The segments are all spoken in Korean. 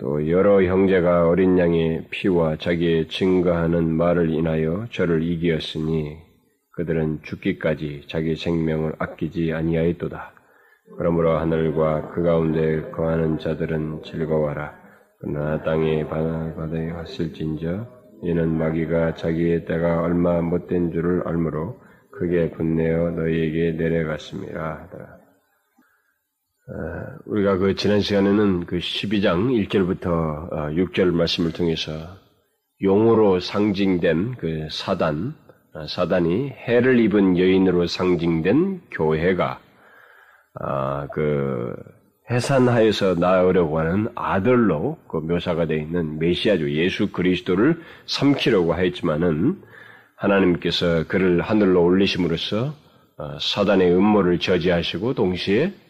또 여러 형제가 어린 양의 피와 자기의 증거하는 말을 인하여 저를 이기었으니 그들은 죽기까지 자기 생명을 아끼지 아니하였도다. 그러므로 하늘과 그 가운데 거하는 자들은 즐거워라. 그러나 땅에 바다에 왔을진저 이는 마귀가 자기의 때가 얼마 못된 줄을 알므로 크게 분내어 너희에게 내려갔습니다. 하더라. 어, 우리가 그 지난 시간에는 그 12장 1절부터 6절 어, 말씀을 통해서 용으로 상징된 그 사단, 어, 사단이 해를 입은 여인으로 상징된 교회가 그 해산하여서 나으려고 하는 아들로 그 묘사가 되어 있는 메시아죠 예수 그리스도를 삼키려고 하였지만은 하나님께서 그를 하늘로 올리심으로써 사단의 음모를 저지하시고 동시에 어,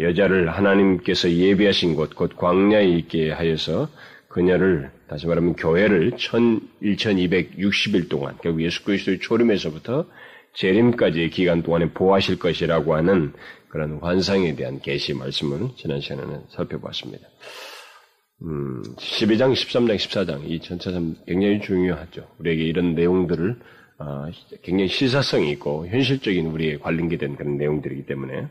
여자를 하나님께서 예비하신 곳, 곧 광야에 있게 하여서 그녀를, 다시 말하면 교회를 1260일 동안, 결국 예수 그리스도의 초림에서부터 재림까지의 기간 동안에 보하실 것이라고 하는 그런 환상에 대한 계시 말씀을 지난 시간에는 살펴봤습니다. 음, 12장, 13장, 14장 이 전체는 굉장히 중요하죠. 우리에게 이런 내용들을 어, 굉장히 시사성이 있고 현실적인 우리에 관련된 그런 내용들이기 때문에 어,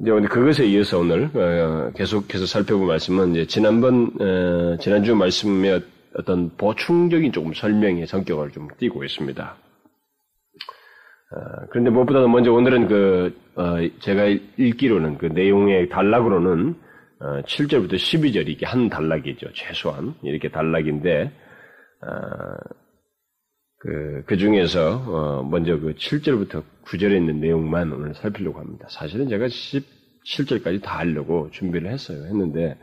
이제 그것에 이어서 오늘 어, 계속해서 살펴볼 말씀은 이제 지난번 어, 지난주 말씀의 어떤 보충적인 조금 설명의 성격을 좀 띠고 있습니다. 그런데 무엇보다도 먼저 오늘은 그 제가 읽기로는 그 내용의 단락으로는 7절부터 12절 이게 한 단락이죠 최소한 이렇게 단락인데 그, 그 중에서, 어, 먼저 그 7절부터 9절에 있는 내용만 오늘 살피려고 합니다. 사실은 제가 17절까지 다 하려고 준비를 했어요. 했는데,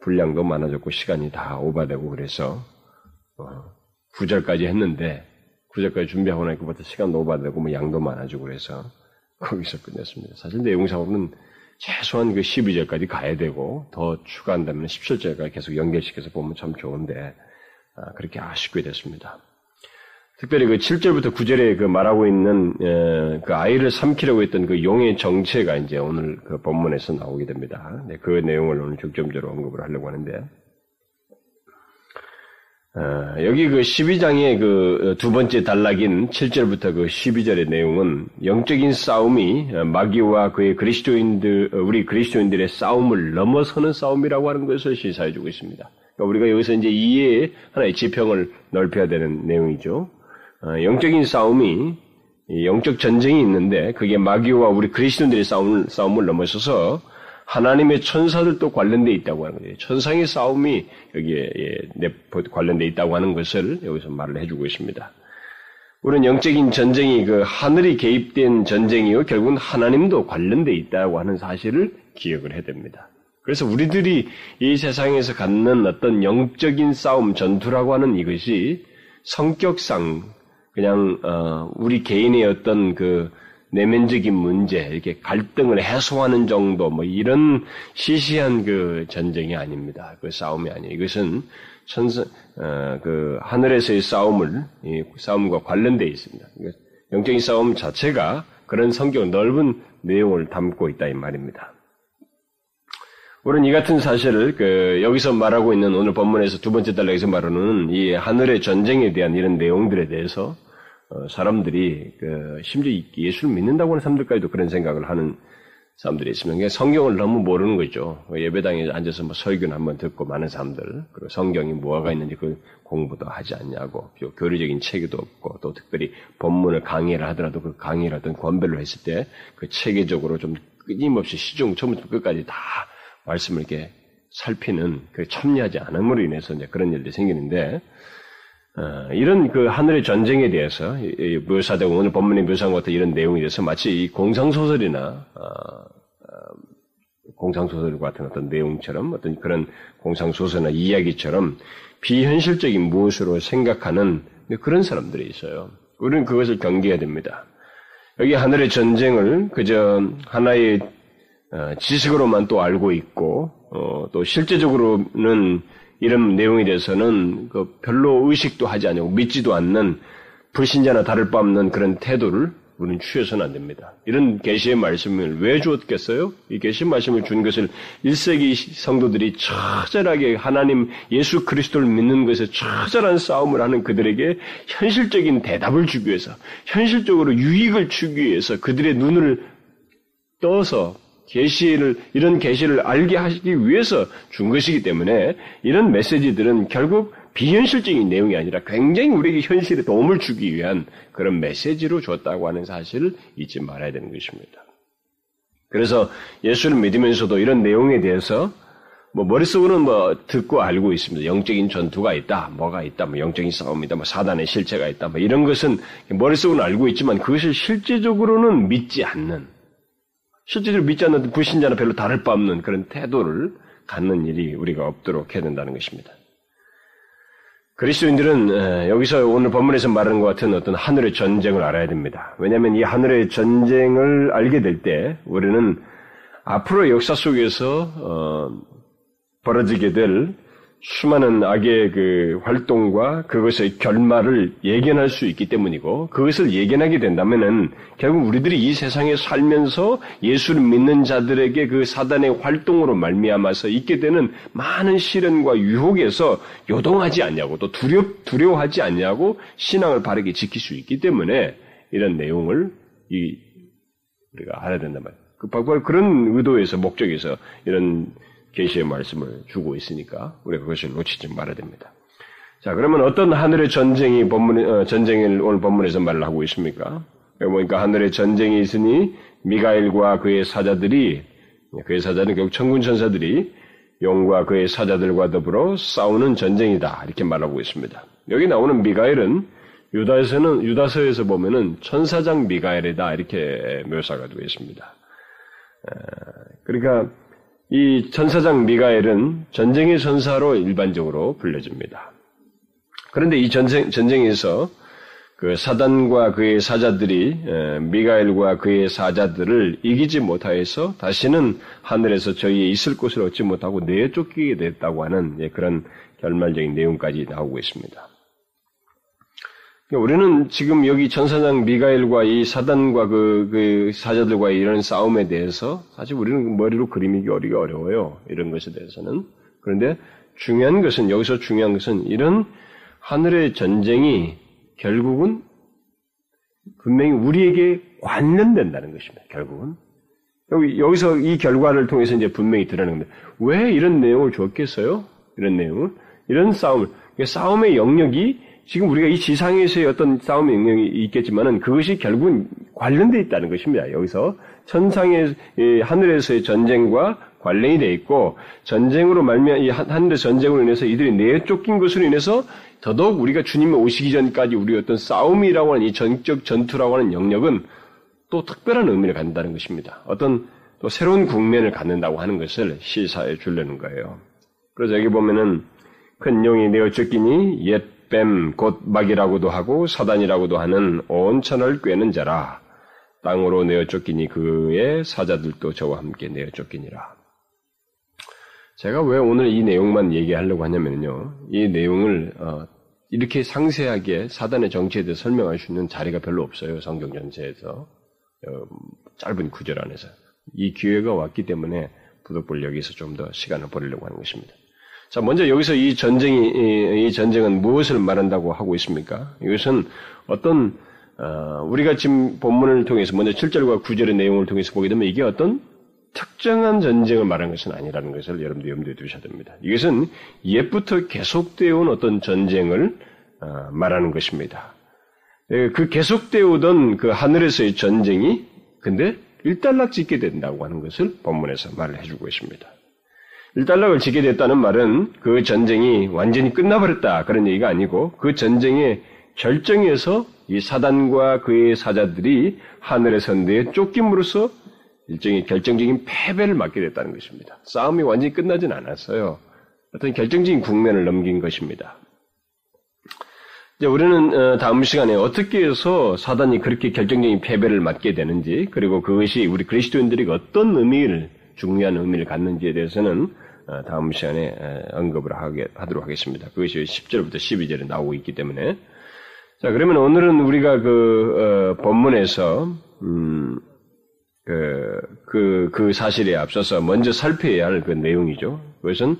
분량도 많아졌고, 시간이 다 오바되고, 그래서, 어, 9절까지 했는데, 9절까지 준비하고 나니까 부터 시간도 오바되고, 뭐 양도 많아지고 그래서, 거기서 끝냈습니다. 사실 내용상으로는 최소한 그 12절까지 가야 되고, 더 추가한다면 17절까지 계속 연결시켜서 보면 참 좋은데, 아, 그렇게 아쉽게 됐습니다. 특별히 그 7절부터 9절에 그 말하고 있는 에, 그 아이를 삼키려고 했던 그 용의 정체가 이제 오늘 그 본문에서 나오게 됩니다. 네, 그 내용을 오늘 중점적으로 언급을 하려고 하는데 어, 여기 그 12장의 그 두 번째 단락인 7절부터 그 12절의 내용은 영적인 싸움이 마귀와 그의 그리스도인들 우리 그리스도인들의 싸움을 넘어서는 싸움이라고 하는 것을 시사해주고 있습니다. 그러니까 우리가 여기서 이제 이해의 하나의 지평을 넓혀야 되는 내용이죠. 어, 영적인 싸움이 영적 전쟁이 있는데 그게 마귀와 우리 그리스도인들의 싸움을, 싸움을 넘어서서 하나님의 천사들도 관련돼 있다고 하는 거예요. 천상의 싸움이 여기에 예, 관련돼 있다고 하는 것을 여기서 말을 해주고 있습니다. 우리는 영적인 전쟁이 그 하늘이 개입된 전쟁이요 결국은 하나님도 관련돼 있다고 하는 사실을 기억을 해야 됩니다. 그래서 우리들이 이 세상에서 갖는 어떤 영적인 싸움, 전투라고 하는 이것이 성격상 그냥 어, 우리 개인의 어떤 그 내면적인 문제, 이렇게 갈등을 해소하는 정도, 뭐 이런 시시한 그 전쟁이 아닙니다. 그 싸움이 아니에요. 이것은 천사, 어, 그 하늘에서의 싸움을 이 싸움과 관련되어 있습니다. 영적인 싸움 자체가 그런 성격 넓은 내용을 담고 있다 이 말입니다. 우리는 이 같은 사실을 그 여기서 말하고 있는 오늘 본문에서 두 번째 단락에서 말하는 이 하늘의 전쟁에 대한 이런 내용들에 대해서 어, 사람들이 그 심지어 예수를 믿는다고 하는 사람들까지도 그런 생각을 하는 사람들이 있으면 그러니까 성경을 너무 모르는 거죠. 그 예배당에 앉아서 뭐 설교는 한번 듣고 많은 사람들 그리고 성경이 뭐가 있는지 그 공부도 하지 않냐고 교리적인 체계도 없고 또 특별히 본문을 강의를 하더라도 그 강의를 어떤 권별로 했을 때 그 체계적으로 좀 끊임없이 시중 처음부터 끝까지 다 말씀을 이렇게 살피는 그 참여하지 않음으로 인해서 이제 그런 일들이 생기는데 어, 이런 그 하늘의 전쟁에 대해서 묘사되고 오늘 본문에 묘사한 것 같은 이런 내용에 대해서 마치 공상소설이나 어, 어, 공상소설 같은 어떤 내용처럼 어떤 그런 공상소설이나 이야기처럼 비현실적인 무엇으로 생각하는 그런 사람들이 있어요. 우리는 그것을 경계해야 됩니다. 여기 하늘의 전쟁을 그저 하나의 지식으로만 또 알고 있고 또 실제적으로는 이런 내용에 대해서는 그 별로 의식도 하지 않고 믿지도 않는 불신자나 다를 바 없는 그런 태도를 우리는 취해서는 안 됩니다. 이런 계시의 말씀을 왜 주었겠어요? 이 계시 말씀을 준 것을 1세기 성도들이 처절하게 하나님 예수 그리스도를 믿는 것에 처절한 싸움을 하는 그들에게 현실적인 대답을 주기 위해서 현실적으로 유익을 주기 위해서 그들의 눈을 떠서 계시를 이런 계시를 알게 하기 위해서 준 것이기 때문에 이런 메시지들은 결국 비현실적인 내용이 아니라 굉장히 우리에게 현실에 도움을 주기 위한 그런 메시지로 줬다고 하는 사실을 잊지 말아야 되는 것입니다. 그래서 예수를 믿으면서도 이런 내용에 대해서 뭐 머릿속으로는 뭐 듣고 알고 있습니다. 영적인 전투가 있다, 뭐가 있다, 뭐 영적인 싸움이다, 뭐 사단의 실체가 있다, 뭐 이런 것은 머릿속으로는 알고 있지만 그것을 실제적으로는 믿지 않는, 실제적으로 믿지 않는 불신자나 별로 다를 바 없는 그런 태도를 갖는 일이 우리가 없도록 해야 된다는 것입니다. 그리스도인들은 여기서 오늘 본문에서 말하는 것 같은 어떤 하늘의 전쟁을 알아야 됩니다. 왜냐하면 이 하늘의 전쟁을 알게 될 때 우리는 앞으로 역사 속에서 어, 벌어지게 될 수많은 악의 그 활동과 그것의 결말을 예견할 수 있기 때문이고 그것을 예견하게 된다면은 결국 우리들이 이 세상에 살면서 예수를 믿는 자들에게 그 사단의 활동으로 말미암아서 있게 되는 많은 시련과 유혹에서 요동하지 않냐고 또 두려 두려워하지 않냐고 신앙을 바르게 지킬 수 있기 때문에 이런 내용을 이 우리가 알아야 된단 말이에요. 그 그런 의도에서 목적에서 이런 계시의 말씀을 주고 있으니까 우리가 그것을 놓치지 말아야 됩니다. 자, 그러면 어떤 하늘의 전쟁이 본문, 어, 전쟁을 오늘 본문에서 말을 하고 있습니까? 보니까 하늘의 전쟁이 있으니 미가엘과 그의 사자들이 그의 사자는 결국 천군 천사들이 용과 그의 사자들과 더불어 싸우는 전쟁이다 이렇게 말하고 있습니다. 여기 나오는 미가엘은 유다에서는 유다서에서 보면은 천사장 미가엘이다 이렇게 묘사가 되어 있습니다. 그러니까 이 전사장 미가엘은 전쟁의 전사로 일반적으로 불려집니다. 그런데 이 전쟁, 전쟁에서 그 사단과 그의 사자들이 미가엘과 그의 사자들을 이기지 못하여서 다시는 하늘에서 저희의 있을 곳을 얻지 못하고 내쫓기게 됐다고 하는 예, 그런 결말적인 내용까지 나오고 있습니다. 우리는 지금 여기 전사장 미가엘과 이 사단과 그, 그 사자들과 이런 싸움에 대해서 사실 우리는 머리로 그림이기 어리가 어려워요. 이런 것에 대해서는. 그런데 중요한 것은, 여기서 중요한 것은 이런 하늘의 전쟁이 결국은 분명히 우리에게 관련된다는 것입니다. 결국은. 여기, 여기서 이 결과를 통해서 이제 분명히 드러나는 겁니다. 왜 이런 내용을 줬겠어요? 이런 내용을? 이런 싸움을. 싸움의 영역이 지금 우리가 이 지상에서의 어떤 싸움의 영역이 있겠지만은 그것이 결국은 관련되어 있다는 것입니다. 여기서 천상의 하늘에서의 전쟁과 관련이 되어 있고 전쟁으로 말미암아 이 하늘의 전쟁으로 인해서 이들이 내쫓긴 것으로 인해서 더더욱 우리가 주님이 오시기 전까지 우리 어떤 싸움이라고 하는 이 전적 전투라고 하는 영역은 또 특별한 의미를 갖는다는 것입니다. 어떤 또 새로운 국면을 갖는다고 하는 것을 시사해 주려는 거예요. 그래서 여기 보면은 큰 용이 내어 쫓기니 옛 뱀, 곧 막이라고도 하고 사단이라고도 하는 온 천을 꿰는 자라. 땅으로 내어 쫓기니 그의 사자들도 저와 함께 내어 쫓기니라. 제가 왜 오늘 이 내용만 얘기하려고 하냐면요. 이 내용을 어, 이렇게 상세하게 사단의 정치에 대해 설명할 수 있는 자리가 별로 없어요. 성경 전체에서. 어, 짧은 구절 안에서. 이 기회가 왔기 때문에 부득불 여기서 좀 더 시간을 버리려고 하는 것입니다. 자, 먼저 여기서 이 전쟁이, 이 전쟁은 무엇을 말한다고 하고 있습니까? 이것은 어떤, 어, 우리가 지금 본문을 통해서 먼저 7절과 9절의 내용을 통해서 보게 되면 이게 어떤 특정한 전쟁을 말하는 것은 아니라는 것을 여러분도 염두에 두셔야 됩니다. 이것은 옛부터 계속되어 온 어떤 전쟁을 어, 말하는 것입니다. 예, 그 계속되어 오던 그 하늘에서의 전쟁이 근데 일단락 짓게 된다고 하는 것을 본문에서 말을 해주고 있습니다. 일단락을 지게 됐다는 말은 그 전쟁이 완전히 끝나버렸다 그런 얘기가 아니고 그 전쟁의 결정에서 이 사단과 그의 사자들이 하늘에서 내쫓김으로써 일종의 결정적인 패배를 맞게 됐다는 것입니다. 싸움이 완전히 끝나진 않았어요. 어떤 결정적인 국면을 넘긴 것입니다. 이제 우리는 어, 다음 시간에 어떻게 해서 사단이 그렇게 결정적인 패배를 맞게 되는지 그리고 그것이 우리 그리스도인들이 어떤 의미를 중요한 의미를 갖는지에 대해서는 어, 다음 시간에 언급을 하게, 하도록 하겠습니다. 그것이 10절부터 12절에 나오고 있기 때문에 자, 그러면 오늘은 우리가 그, 어, 본문에서, 음, 그, 그, 그 사실에 앞서서 먼저 살펴야 할 그 내용이죠. 그것은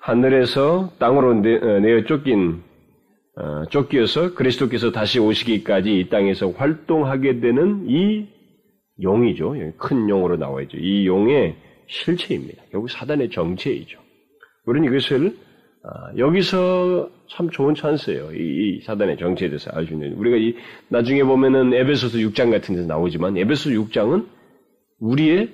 하늘에서 땅으로 내, 어, 내어 쫓긴, 어, 쫓기어서 그리스도께서 다시 오시기까지 이 땅에서 활동하게 되는 이 용이죠. 큰 용으로 나와 있죠. 이 용의 실체입니다. 결국 사단의 정체이죠. 우리는 이것을 아, 여기서 참 좋은 찬스예요. 이, 이, 사단의 정체에 대해서 알 수 있는. 우리가 이 나중에 보면은 에베소서 6장 같은 데서 나오지만 에베소 6장은 우리의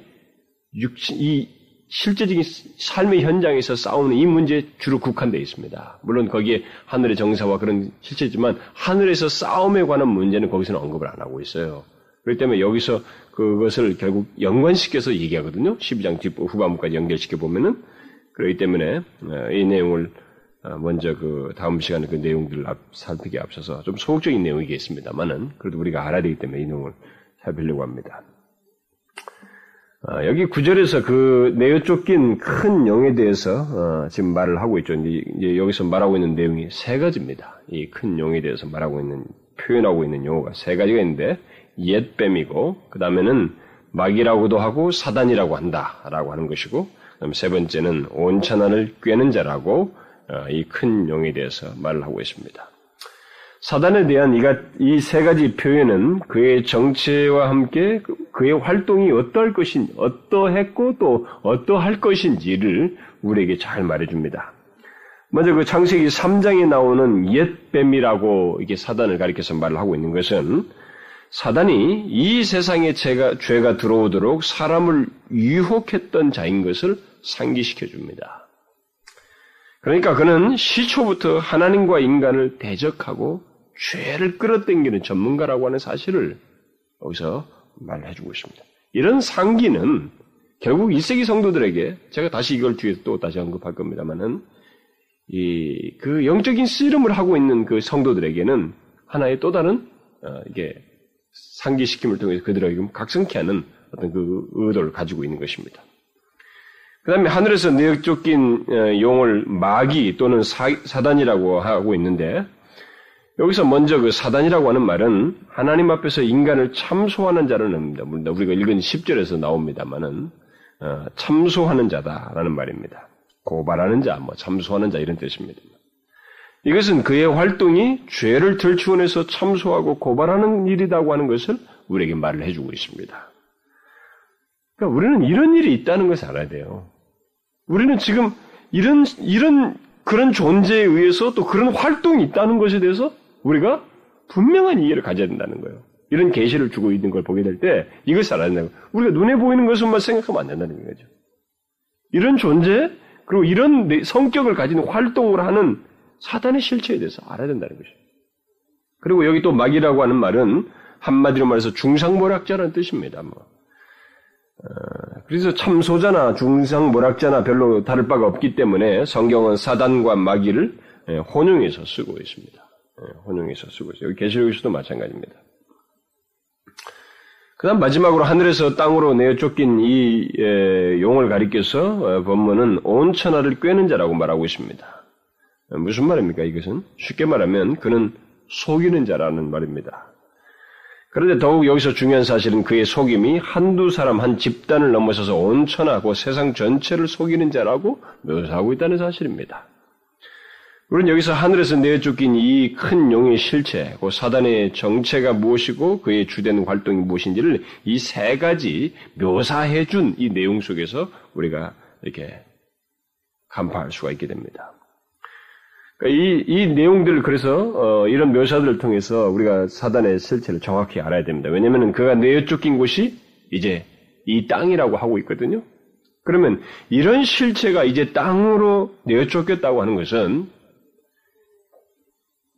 육, 이 실제적인 삶의 현장에서 싸우는 이 문제에 주로 국한되어 있습니다. 물론 거기에 하늘의 정사와 그런 실체지만 하늘에서 싸움에 관한 문제는 거기서는 언급을 안 하고 있어요. 그렇기 때문에 여기서 그것을 결국 연관시켜서 얘기하거든요. 12장 뒷부 후반부까지 연결시켜 보면은 그렇기 때문에 어, 이 내용을 어, 먼저 그 다음 시간에 그 내용들을 살피기 앞서서 좀 소극적인 내용이겠습니다만은 그래도 우리가 알아야 되기 때문에 이 내용을 살피려고 합니다. 어, 여기 구절에서 그 내어 쫓긴 큰 영에 대해서 지금 말을 하고 있죠. 이제 여기서 말하고 있는 내용이 세 가지입니다. 이큰 용에 대해서 말하고 있는 표현하고 있는 용어가 세 가지가 있는데 옛뱀이고 그 다음에는 마귀라고도 하고 사단이라고 한다라고 하는 것이고 세 번째는 온천안을 꿰는 자라고 어, 이큰 용에 대해서 말을 하고 있습니다. 사단에 대한 이 세 가지 표현은 그의 정체와 함께 그의 활동이 어떨 것인, 어떠했고 또 어떠할 것인지를 우리에게 잘 말해줍니다. 먼저 그 창세기 3장에 나오는 옛뱀이라고 이게 사단을 가리켜서 말을 하고 있는 것은 사단이 이 세상에 죄가, 죄가 들어오도록 사람을 유혹했던 자인 것을 상기시켜 줍니다. 그러니까 그는 시초부터 하나님과 인간을 대적하고 죄를 끌어당기는 전문가라고 하는 사실을 여기서 말해주고 있습니다. 이런 상기는 결국 1세기 성도들에게 제가 다시 이걸 뒤에서 또 다시 언급할 겁니다만은 이 그 영적인 씨름을 하고 있는 그 성도들에게는 하나의 또 다른 어, 이게 상기시킴을 통해서 그들에게 각성케 하는 어떤 그 의도를 가지고 있는 것입니다. 그 다음에 하늘에서 내역 쫓긴 어, 용을 마귀 또는 사, 사단이라고 하고 있는데 여기서 먼저 그 사단이라고 하는 말은 하나님 앞에서 인간을 참소하는 자를 의미합니다. 물론 우리가 읽은 10절에서 나옵니다만은 어, 참소하는 자다라는 말입니다. 고발하는 자, 뭐 참소하는 자 이런 뜻입니다. 이것은 그의 활동이 죄를 들추어내서 참소하고 고발하는 일이라고 하는 것을 우리에게 말을 해주고 있습니다. 그러니까 우리는 이런 일이 있다는 것을 알아야 돼요. 우리는 지금 이런, 이런, 그런 존재에 의해서 또 그런 활동이 있다는 것에 대해서 우리가 분명한 이해를 가져야 된다는 거예요. 이런 계시를 주고 있는 걸 보게 될 때 이것을 알아야 된다고. 우리가 눈에 보이는 것만 생각하면 안 된다는 거죠. 이런 존재, 그리고 이런 성격을 가진 활동을 하는 사단의 실체에 대해서 알아야 된다는 것이죠. 그리고 여기 또 마귀라고 하는 말은 한마디로 말해서 중상모략자라는 뜻입니다. 뭐. 어, 그래서 참소자나 중상모략자나 별로 다를 바가 없기 때문에 성경은 사단과 마귀를 예, 혼용해서 쓰고 있습니다. 예, 혼용해서 쓰고 있어요. 여기 계시록에서도 마찬가지입니다. 그 다음 마지막으로 하늘에서 땅으로 내어 쫓긴 이 예, 용을 가리켜서 어, 본문은 온 천하를 꿰는 자라고 말하고 있습니다. 무슨 말입니까, 이것은? 쉽게 말하면 그는 속이는 자라는 말입니다. 그런데 더욱 여기서 중요한 사실은 그의 속임이 한두 사람, 한 집단을 넘어서서 온천하고 세상 전체를 속이는 자라고 묘사하고 있다는 사실입니다. 우리는 여기서 하늘에서 내쫓긴 이 큰 용의 실체, 그 사단의 정체가 무엇이고 그의 주된 활동이 무엇인지를 이 세 가지 묘사해 준 이 내용 속에서 우리가 이렇게 간파할 수가 있게 됩니다. 이, 이 내용들을 그래서 어, 이런 묘사들을 통해서 우리가 사단의 실체를 정확히 알아야 됩니다. 왜냐하면 그가 내어 쫓긴 곳이 이제 이 땅이라고 하고 있거든요. 그러면 이런 실체가 이제 땅으로 내어 쫓겼다고 하는 것은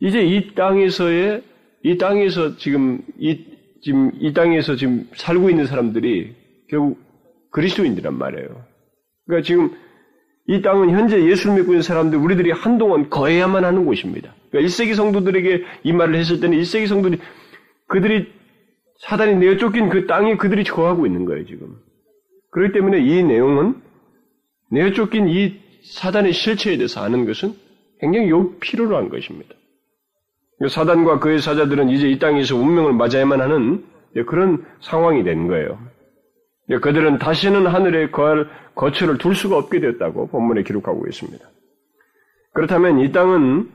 이제 이 땅에서의 이 땅에서 지금 이 지금 이 땅에서 지금 살고 있는 사람들이 결국 그리스도인들란 말이에요. 그러니까 지금 이 땅은 현재 예수를 믿고 있는 사람들, 우리들이 한동안 거해야만 하는 곳입니다. 그러니까 1세기 성도들에게 이 말을 했을 때는 1세기 성도들이 그들이 사단이 내어 쫓긴 그 땅에 그들이 거하고 있는 거예요, 지금. 그렇기 때문에 이 내용은 내어 쫓긴 이 사단의 실체에 대해서 아는 것은 굉장히 요 필요로 한 것입니다. 사단과 그의 사자들은 이제 이 땅에서 운명을 맞아야만 하는 그런 상황이 된 거예요. 그들은 다시는 하늘에 거할 거처를 둘 수가 없게 되었다고 본문에 기록하고 있습니다. 그렇다면 이 땅은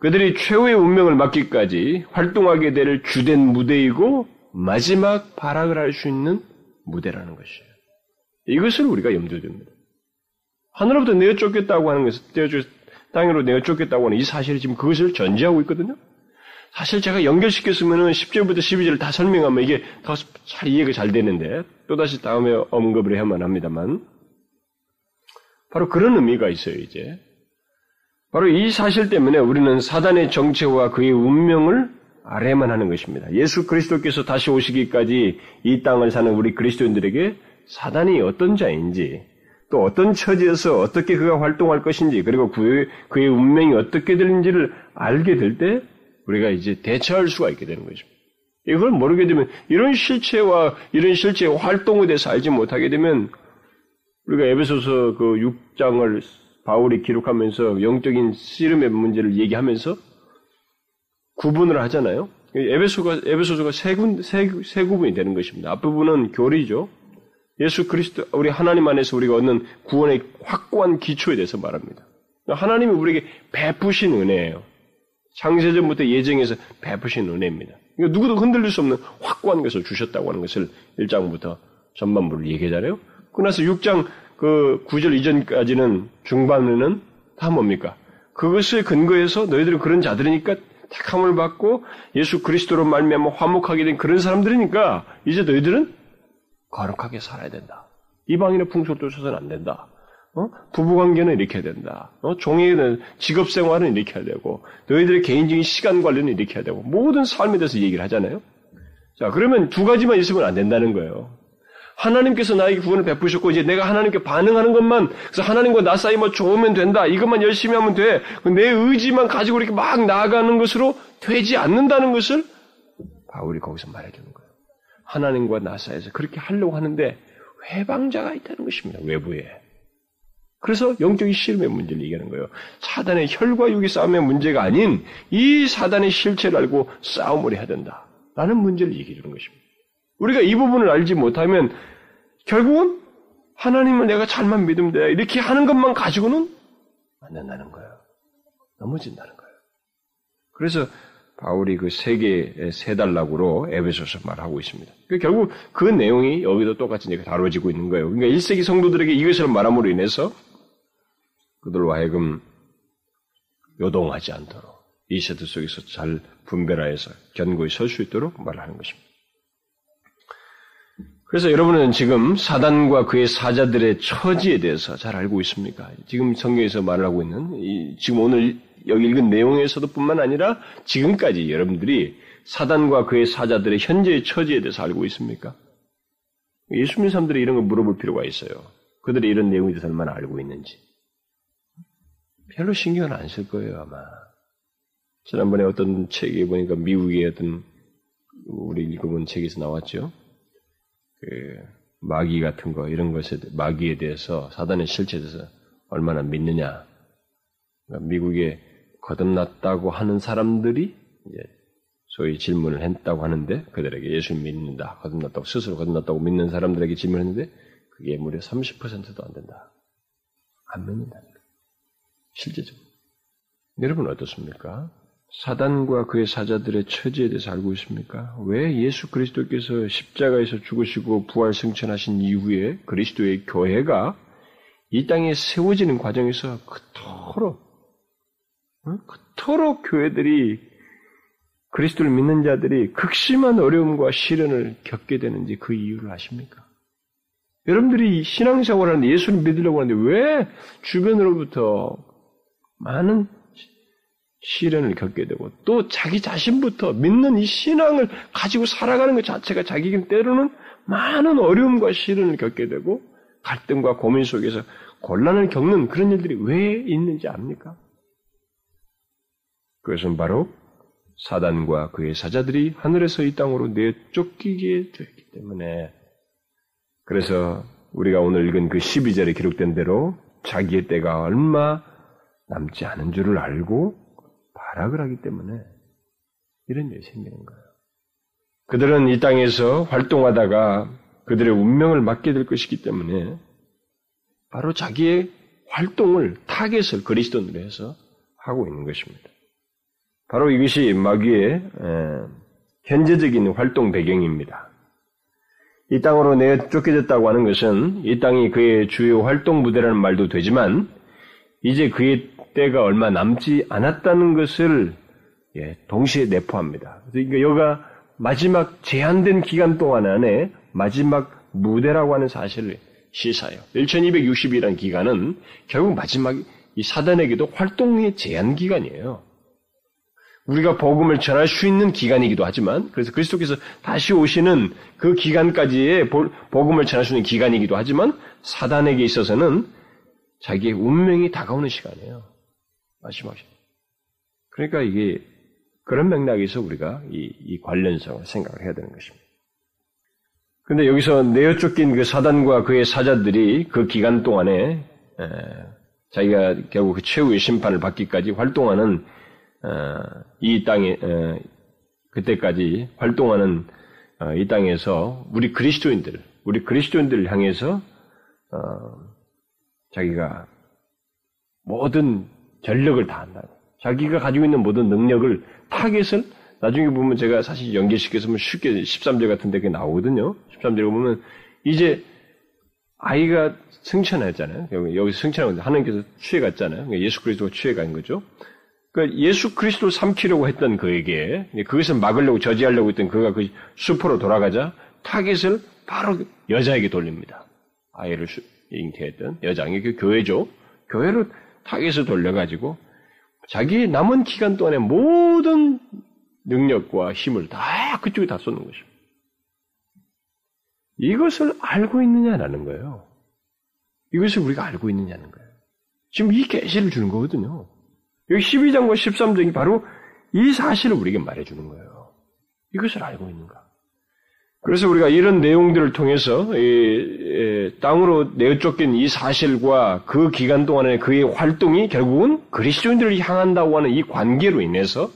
그들이 최후의 운명을 맞기까지 활동하게 될 주된 무대이고 마지막 발악을 할 수 있는 무대라는 것이에요. 이것을 우리가 염두에 둡니다. 하늘로부터 내어 쫓겼다고 하는 것을 땅으로 내어 쫓겼다고 하는 이 사실이 지금 그것을 전제하고 있거든요. 사실 제가 연결시켰으면 10절부터 12절을 다 설명하면 이게 더 잘 이해가 잘 되는데 또다시 다음에 언급을 해야만 합니다만 바로 그런 의미가 있어요, 이제. 바로 이 사실 때문에 우리는 사단의 정체와 그의 운명을 알아야만 하는 것입니다. 예수 그리스도께서 다시 오시기까지 이 땅을 사는 우리 그리스도인들에게 사단이 어떤 자인지, 또 어떤 처지에서 어떻게 그가 활동할 것인지, 그리고 그의, 그의 운명이 어떻게 될는지를 알게 될 때, 우리가 이제 대처할 수가 있게 되는 것입니다. 이걸 모르게 되면, 이런 실체와 이런 실체의 활동에 대해서 알지 못하게 되면, 우리가 에베소서 그 6장을 바울이 기록하면서 영적인 씨름의 문제를 얘기하면서 구분을 하잖아요. 에베소가, 에베소서가 세, 군, 세, 세 구분이 되는 것입니다. 앞부분은 교리죠. 예수 그리스도, 우리 하나님 안에서 우리가 얻는 구원의 확고한 기초에 대해서 말합니다. 하나님이 우리에게 베푸신 은혜예요. 창세전부터 예정에서 베푸신 은혜입니다. 그러니까 누구도 흔들릴 수 없는 확고한 것을 주셨다고 하는 것을 1장부터 전반부를 얘기하잖아요. 그나서 6장 그 9절 이전까지는 중반에는 다 뭡니까? 그것을 근거해서 너희들은 그런 자들이니까 택함을 받고 예수 그리스도로 말미암아 화목하게 된 그런 사람들이니까 이제 너희들은 거룩하게 살아야 된다. 이방인의 풍속을 쫓아서는 안 된다. 어? 부부관계는 이렇게 해야 된다. 어? 종이는 직업생활은 이렇게 해야 되고 너희들의 개인적인 시간 관리는 이렇게 해야 되고 모든 삶에 대해서 얘기를 하잖아요. 자 그러면 두 가지만 있으면 안 된다는 거예요. 하나님께서 나에게 구원을 베푸셨고 이제 내가 하나님께 반응하는 것만 그래서 하나님과 나 사이 뭐 좋으면 된다. 이것만 열심히 하면 돼. 내 의지만 가지고 이렇게 막 나아가는 것으로 되지 않는다는 것을 바울이 거기서 말해주는 거예요. 하나님과 나 사이에서 그렇게 하려고 하는데 회방자가 있다는 것입니다. 외부에. 그래서 영적인 씨름의 문제를 얘기하는 거예요. 사단의 혈과 육의 싸움의 문제가 아닌 이 사단의 실체를 알고 싸움을 해야 된다. 라는 문제를 얘기해 주는 것입니다. 우리가 이 부분을 알지 못하면 결국은 하나님을 내가 잘만 믿으면 돼. 이렇게 하는 것만 가지고는 안 된다는 거예요. 넘어진다는 거예요. 그래서 바울이 그 세계 세 단락으로 에베소서 말하고 있습니다. 그 결국 그 내용이 여기도 똑같이 다뤄지고 있는 거예요. 그러니까 1세기 성도들에게 이것을 말함으로 인해서 그들로 하여금 요동하지 않도록 이 세대 속에서 잘 분별하여서 견고히 설 수 있도록 말하는 것입니다. 그래서 여러분은 지금 사단과 그의 사자들의 처지에 대해서 잘 알고 있습니까? 지금 성경에서 말을 하고 있는 이, 지금 오늘 여기 읽은 내용에서도 뿐만 아니라 지금까지 여러분들이 사단과 그의 사자들의 현재의 처지에 대해서 알고 있습니까? 예수 믿는 사람들이 이런 걸 물어볼 필요가 있어요. 그들이 이런 내용에 대해서 얼마나 알고 있는지. 별로 신경을 안 쓸 거예요, 아마. 지난번에 어떤 책에 보니까 미국의 어떤 우리 읽어본 책에서 나왔죠. 그 마귀 같은 거 이런 것에 마귀에 대해서 사단의 실체에 대해서 얼마나 믿느냐. 그러니까 미국에 거듭났다고 하는 사람들이 이제 소위 질문을 했다고 하는데 그들에게 예수 믿는다, 거듭났다고 스스로 거듭났다고 믿는 사람들에게 질문했는데 그게 무려 30%도 안 된다. 안 믿는다. 실제적으로. 여러분 어떻습니까? 사단과 그의 사자들의 처지에 대해서 알고 있습니까? 왜 예수 그리스도께서 십자가에서 죽으시고 부활 승천하신 이후에 그리스도의 교회가 이 땅에 세워지는 과정에서 그토록 그토록 교회들이 그리스도를 믿는 자들이 극심한 어려움과 시련을 겪게 되는지 그 이유를 아십니까? 여러분들이 신앙생활 하는데 예수를 믿으려고 하는데 왜 주변으로부터 많은 시련을 겪게 되고 또 자기 자신부터 믿는 이 신앙을 가지고 살아가는 것 자체가 자기에게 때로는 많은 어려움과 시련을 겪게 되고 갈등과 고민 속에서 곤란을 겪는 그런 일들이 왜 있는지 압니까? 그것은 바로 사단과 그의 사자들이 하늘에서 이 땅으로 내쫓기게 되기 때문에 그래서 우리가 오늘 읽은 그 12절에 기록된 대로 자기의 때가 얼마 남지 않은 줄을 알고 발악을 하기 때문에 이런 일이 생기는 거예요. 그들은 이 땅에서 활동하다가 그들의 운명을 맞게 될 것이기 때문에 바로 자기의 활동을 타겟을 그리스도인으로 해서 하고 있는 것입니다. 바로 이것이 마귀의 현재적인 활동 배경입니다. 이 땅으로 내 쫓겨졌다고 하는 것은 이 땅이 그의 주요 활동 무대라는 말도 되지만 이제 그의 때가 얼마 남지 않았다는 것을 예, 동시에 내포합니다. 그러니까 여가 마지막 제한된 기간 동안 안에 마지막 무대라고 하는 사실을 시사해요. 1260이라는 기간은 결국 마지막 이 사단에게도 활동의 제한 기간이에요. 우리가 복음을 전할 수 있는 기간이기도 하지만 그래서 그리스도께서 다시 오시는 그 기간까지의 복음을 전할 수 있는 기간이기도 하지만 사단에게 있어서는 자기의 운명이 다가오는 시간이에요. 시간. 그러니까 이게 그런 맥락에서 우리가 이, 이 관련성을 생각을 해야 되는 것입니다. 근데 여기서 내어 쫓긴 그 사단과 그의 사자들이 그 기간 동안에 에, 자기가 결국 그 최후의 심판을 받기까지 활동하는 어, 이 땅에 어, 그때까지 활동하는 어, 이 땅에서 우리 그리스도인들, 우리 그리스도인들을 향해서 자기가 모든 전력을 다한다. 자기가 가지고 있는 모든 능력을 타겟을 나중에 보면 제가 사실 연계시켜서 쉽게 13절 같은 데 나오거든요. 13절에 보면 이제 아이가 승천했잖아요. 여기 승천하고 하나님께서 취해갔잖아요. 그러니까 예수 그리스도가 취해간 거죠. 그러니까 예수 그리스도를 삼키려고 했던 그에게 그것을 막으려고 저지하려고 했던 그가 수포로 돌아가자 타겟을 바로 여자에게 돌립니다. 아이를 잉태했던 여자가 그 교회죠. 교회로 타겟을 돌려가지고 자기 남은 기간 동안에 모든 능력과 힘을 다 그쪽에 다 쏟는 것입니다. 이것을 알고 있느냐라는 거예요. 이것을 우리가 알고 있느냐는 거예요. 지금 이 계시를 주는 거거든요. 여기 12장과 13장이 바로 이 사실을 우리에게 말해주는 거예요. 이것을 알고 있는가. 그래서 우리가 이런 내용들을 통해서 땅으로 내쫓긴 이 사실과 그 기간 동안의 그의 활동이 결국은 그리스도인들을 향한다고 하는 이 관계로 인해서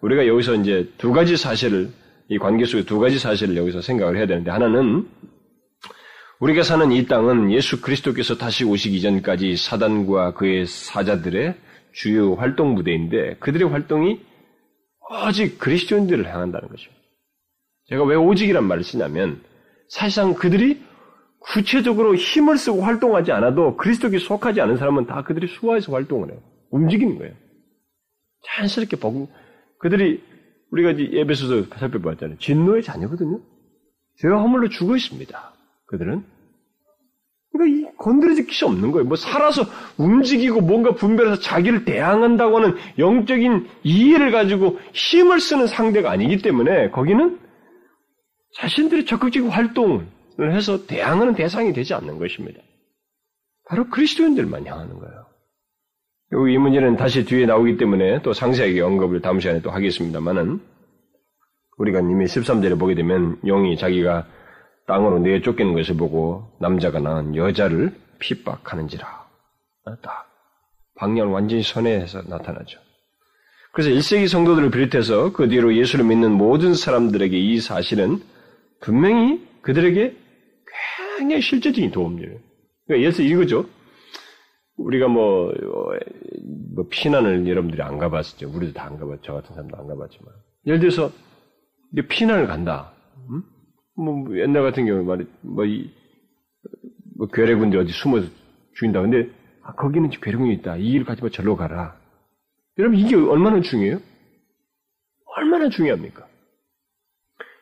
우리가 여기서 이제 두 가지 사실을 이 관계 속에 두 가지 사실을 여기서 생각을 해야 되는데 하나는 우리가 사는 이 땅은 예수 그리스도께서 다시 오시기 전까지 사단과 그의 사자들의 주요 활동 무대인데 그들의 활동이 오직 그리스도인들을 향한다는 것입니다. 제가 왜 오직이란 말을 쓰냐면 사실상 그들이 구체적으로 힘을 쓰고 활동하지 않아도 그리스도께 속하지 않은 사람은 다 그들이 수화해서 활동을 해요. 움직이는 거예요. 자연스럽게 복 그들이 우리가 예배소서 살펴봤잖아요. 진노의 자녀거든요. 죄와 허물로 죽어 있습니다. 그들은. 그러니까 이 건드려질 것이 없는 거예요. 뭐 살아서 움직이고 뭔가 분별해서 자기를 대항한다고 하는 영적인 이해를 가지고 힘을 쓰는 상대가 아니기 때문에 거기는 자신들이 적극적인 활동을 해서 대항하는 대상이 되지 않는 것입니다. 바로 그리스도인들만 향하는 거예요. 여기 이 문제는 다시 뒤에 나오기 때문에 또 상세하게 언급을 다음 시간에 또 하겠습니다만은 우리가 이미 13절에 보게 되면 용이 자기가 땅으로 내어 쫓기는 것을 보고 남자가 낳은 여자를 핍박하는지라. 딱 방향을 완전히 선회해서 나타나죠. 그래서 1세기 성도들을 비롯해서 그 뒤로 예수를 믿는 모든 사람들에게 이 사실은 분명히 그들에게 굉장히 실제적인 도움이에요. 그러니까 들어 이거죠. 우리가 뭐, 뭐, 피난을 여러분들이 안 가봤죠. 우리도 다 안 가봤죠. 저 같은 사람도 안 가봤지만. 예를 들어서, 피난을 간다. 음? 뭐, 옛날 같은 경우 말이, 뭐, 이, 뭐, 괴뢰군들이 어디 숨어서 죽인다. 근데, 아, 거기는 괴뢰군이 있다. 이일 가지 마, 절로 가라. 여러분, 이게 얼마나 중요해요? 얼마나 중요합니까?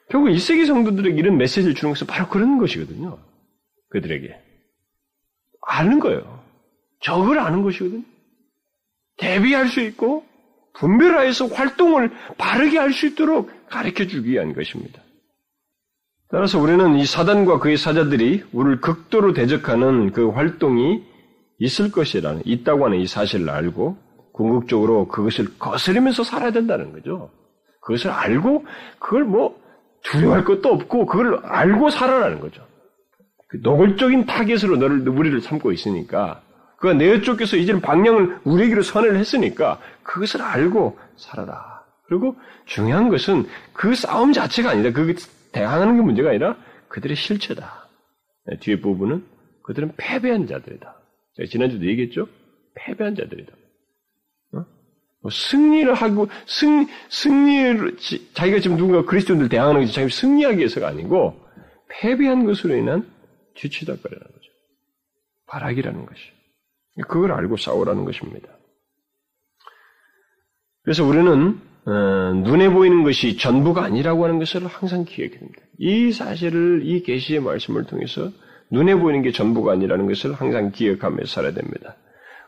결국 1세기 성도들에게 이런 메시지를 주는 것은 바로 그런 것이거든요. 그들에게. 아는 거예요. 적을 아는 것이거든요. 대비할 수 있고 분별하여서 활동을 바르게 할 수 있도록 가르쳐 주기 위한 것입니다. 따라서 우리는 이 사단과 그의 사자들이 우리를 극도로 대적하는 그 활동이 있을 것이라는, 있다고 하는 이 사실을 알고 궁극적으로 그것을 거스르면서 살아야 된다는 거죠. 그것을 알고 그걸 뭐 두려워할 것도 없고 그걸 알고 살아라는 거죠. 그 노골적인 타겟으로 너를 우리를 삼고 있으니까 그가 내 쪽에서 이제는 방향을 우리에게로 선을 했으니까 그것을 알고 살아라. 그리고 중요한 것은 그 싸움 자체가 아니다. 그 대항하는 게 문제가 아니라 그들의 실체다. 네, 뒤에 부분은 그들은 패배한 자들이다. 제가 지난주도 얘기했죠? 패배한 자들이다. 어? 뭐 승리를 하고, 승, 승리를, 자기가 지금 누군가 그리스도인들 대항하는 것이 자기 승리하기 위해서가 아니고, 패배한 것으로 인한 뒤치다거리라는 거죠. 바락이라는 것이. 그걸 알고 싸우라는 것입니다. 그래서 우리는 어, 눈에 보이는 것이 전부가 아니라고 하는 것을 항상 기억해야 됩니다. 이 사실을 이 계시의 말씀을 통해서 눈에 보이는 게 전부가 아니라는 것을 항상 기억하며 살아야 됩니다.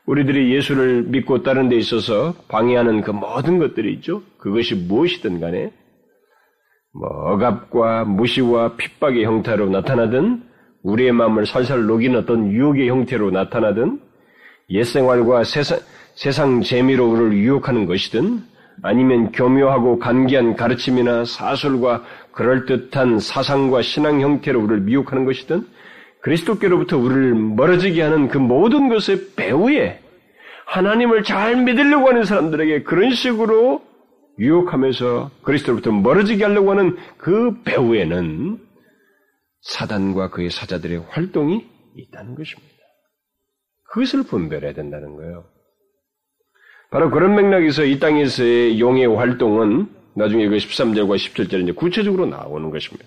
우리들이 예수를 믿고 따른 데 있어서 방해하는 그 모든 것들이 있죠. 그것이 무엇이든 간에 뭐 억압과 무시와 핍박의 형태로 나타나든 우리의 마음을 살살 녹이는 어떤 유혹의 형태로 나타나든 옛생활과 세상, 세상 재미로 우리를 유혹하는 것이든 아니면 교묘하고 간기한 가르침이나 사술과 그럴듯한 사상과 신앙 형태로 우리를 미혹하는 것이든 그리스도께로부터 우리를 멀어지게 하는 그 모든 것의 배후에 하나님을 잘 믿으려고 하는 사람들에게 그런 식으로 유혹하면서 그리스도로부터 멀어지게 하려고 하는 그 배후에는 사단과 그의 사자들의 활동이 있다는 것입니다. 그것을 분별해야 된다는 거예요. 바로 그런 맥락에서 이 땅에서의 용의 활동은 나중에 그 13절과 17절에 이제 구체적으로 나오는 것입니다.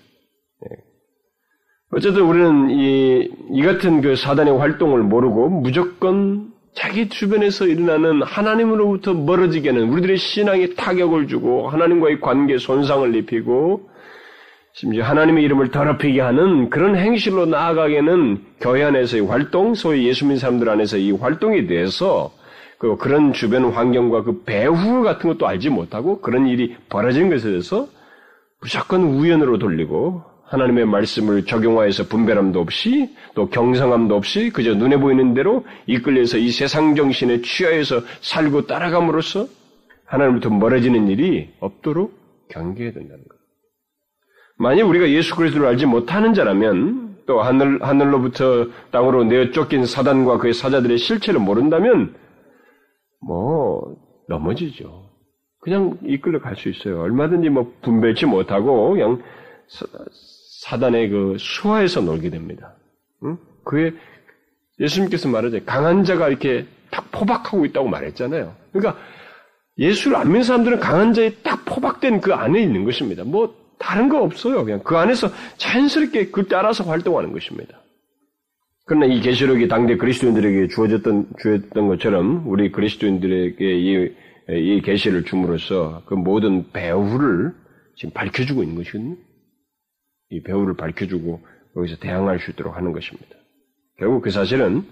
네. 어쨌든 우리는 이, 이 같은 그 사단의 활동을 모르고 무조건 자기 주변에서 일어나는 하나님으로부터 멀어지게 하는 우리들의 신앙에 타격을 주고 하나님과의 관계에 손상을 입히고 심지어 하나님의 이름을 더럽히게 하는 그런 행실로 나아가게는 교회 안에서의 활동, 소위 예수 믿는 사람들 안에서 이 활동에 대해서 그 그런 주변 환경과 그 배후 같은 것도 알지 못하고 그런 일이 벌어진 것에 대해서 무조건 우연으로 돌리고 하나님의 말씀을 적용하여서 분별함도 없이 또 경성함도 없이 그저 눈에 보이는 대로 이끌려서 이 세상 정신에 취하여서 살고 따라감으로써 하나님부터 멀어지는 일이 없도록 경계해야 된다는 것. 만약 우리가 예수 그리스도를 알지 못하는 자라면 또 하늘 하늘로부터 땅으로 내어 쫓긴 사단과 그의 사자들의 실체를 모른다면 뭐 넘어지죠. 그냥 이끌려 갈 수 있어요. 얼마든지 뭐 분별치 못하고 그냥 사단의 그 수하에서 놀게 됩니다. 응? 그게 예수님께서 말하죠. 강한 자가 이렇게 딱 포박하고 있다고 말했잖아요. 그러니까 예수를 안 믿는 사람들은 강한 자에 딱 포박된 그 안에 있는 것입니다. 뭐 다른 거 없어요. 그냥 그 안에서 자연스럽게 그 따라서 활동하는 것입니다. 그러나 이 계시록이 당대 그리스도인들에게 주어졌던 주었던 것처럼 우리 그리스도인들에게 이, 이 계시를 줌으로써 그 모든 배후를 지금 밝혀주고 있는 것이거든요. 이 배후를 밝혀주고 여기서 대항할 수 있도록 하는 것입니다. 결국 그 사실은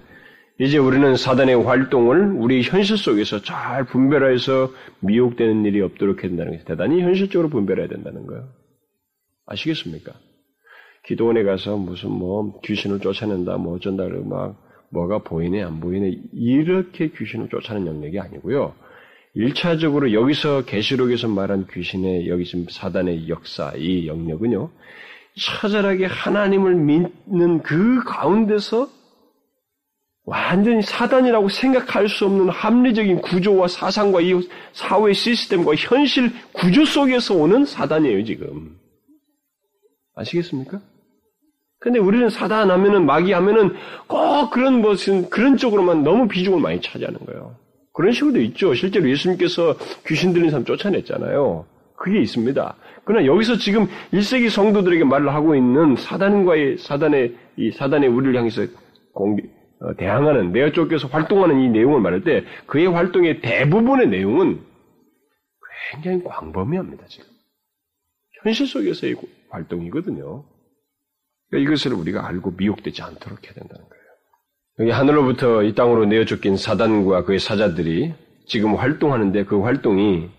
이제 우리는 사단의 활동을 우리 현실 속에서 잘 분별해서 미혹되는 일이 없도록 해야 된다는 것이 대단히 현실적으로 분별해야 된다는 거예요. 아시겠습니까? 기도원에 가서 무슨 뭐 귀신을 쫓아낸다, 뭐 어쩐다, 막 뭐가 보이네, 안 보이네, 이렇게 귀신을 쫓아내는 영역이 아니고요. 1차적으로 여기서 계시록에서 말한 귀신의 여기 지금 사단의 역사, 이 영역은요. 처절하게 하나님을 믿는 그 가운데서 완전히 사단이라고 생각할 수 없는 합리적인 구조와 사상과 이 사회 시스템과 현실 구조 속에서 오는 사단이에요, 지금. 아시겠습니까? 근데 우리는 사단 하면은, 마귀 하면은 꼭 그런 무슨, 그런 쪽으로만 너무 비중을 많이 차지하는 거예요. 그런 식으로도 있죠. 실제로 예수님께서 귀신 들린 사람 쫓아냈잖아요. 그게 있습니다. 그러나 여기서 지금 1세기 성도들에게 말을 하고 있는 사단과의 사단의 이 사단의 우리를 향해서 공기, 어, 대항하는 내가 쫓겨서 활동하는 이 내용을 말할 때 그의 활동의 대부분의 내용은 굉장히 광범위합니다. 지금 현실 속에서의 활동이거든요. 그러니까 이것을 우리가 알고 미혹되지 않도록 해야 된다는 거예요. 여기 하늘로부터 이 땅으로 내어 쫓긴 사단과 그의 사자들이 지금 활동하는데 그 활동이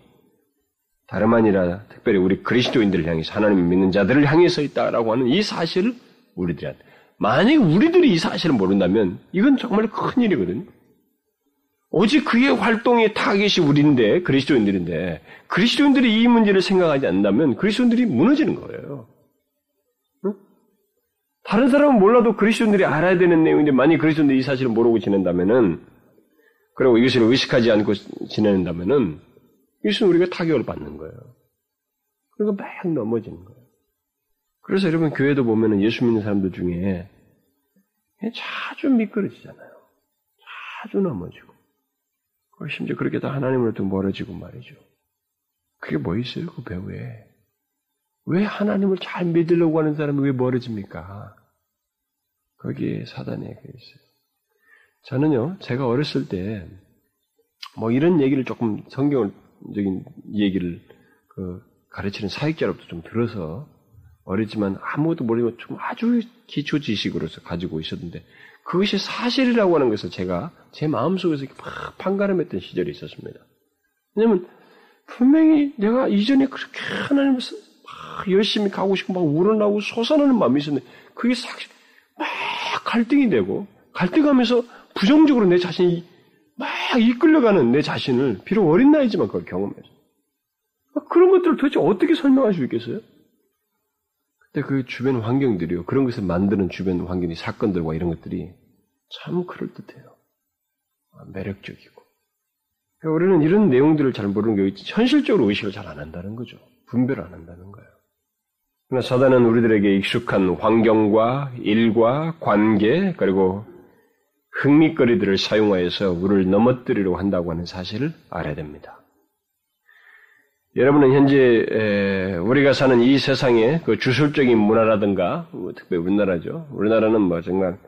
다름 아니라 특별히 우리 그리스도인들을 향해서 하나님 믿는 자들을 향해서 있다라고 하는 이 사실을 우리들한테 만약 우리들이 이 사실을 모른다면 이건 정말 큰 일이거든요. 오직 그의 활동의 타겟이 우리인데 그리스도인들인데 그리스도인들이 이 문제를 생각하지 않는다면 그리스도인들이 무너지는 거예요. 응? 다른 사람은 몰라도 그리스도인들이 알아야 되는 내용인데 만약 그리스도인들이 이 사실을 모르고 지낸다면은 그리고 이것을 의식하지 않고 지낸다면은 이것은 우리가 타격을 받는 거예요. 그리고 막 넘어지는 거예요. 그래서 여러분 교회도 보면은 예수 믿는 사람들 중에 자주 미끄러지잖아요. 자주 넘어지고. 심지어 그렇게 다 하나님으로부터 멀어지고 말이죠. 그게 뭐 있어요, 그 배후에? 왜 하나님을 잘 믿으려고 하는 사람이 왜 멀어집니까? 거기에 사단이 그 있어요. 저는요, 제가 어렸을 때, 뭐 이런 얘기를 조금 성경적인 얘기를 그 가르치는 사역자로부터 좀 들어서 어렸지만 아무것도 모르고 좀 아주 기초 지식으로서 가지고 있었는데 그것이 사실이라고 하는 것을 제가 제 마음속에서 막 판가름했던 시절이 있었습니다. 왜냐면 분명히 내가 이전에 그렇게 하나님을 막 열심히 가고 싶고 막 우러나고 솟아나는 마음이 있었는데 그게 막 갈등이 되고 갈등하면서 부정적으로 내 자신이 막 이끌려가는 내 자신을 비록 어린 나이지만 그걸 경험해서 그런 것들을 도대체 어떻게 설명할 수 있겠어요? 근데 그 주변 환경들이요. 그런 것을 만드는 주변 환경이 사건들과 이런 것들이 참 그럴듯해요. 아, 매력적이고. 우리는 이런 내용들을 잘 모르는 게 현실적으로 의식을 잘 안 한다는 거죠. 분별을 안 한다는 거예요. 그러나 사단은 우리들에게 익숙한 환경과 일과 관계 그리고 흥미거리들을 사용하여서 우리를 넘어뜨리려고 한다고 하는 사실을 알아야 됩니다. 여러분은 현재 우리가 사는 이 세상의 그 주술적인 문화라든가 뭐 특별히 우리나라죠. 우리나라는 뭐 정말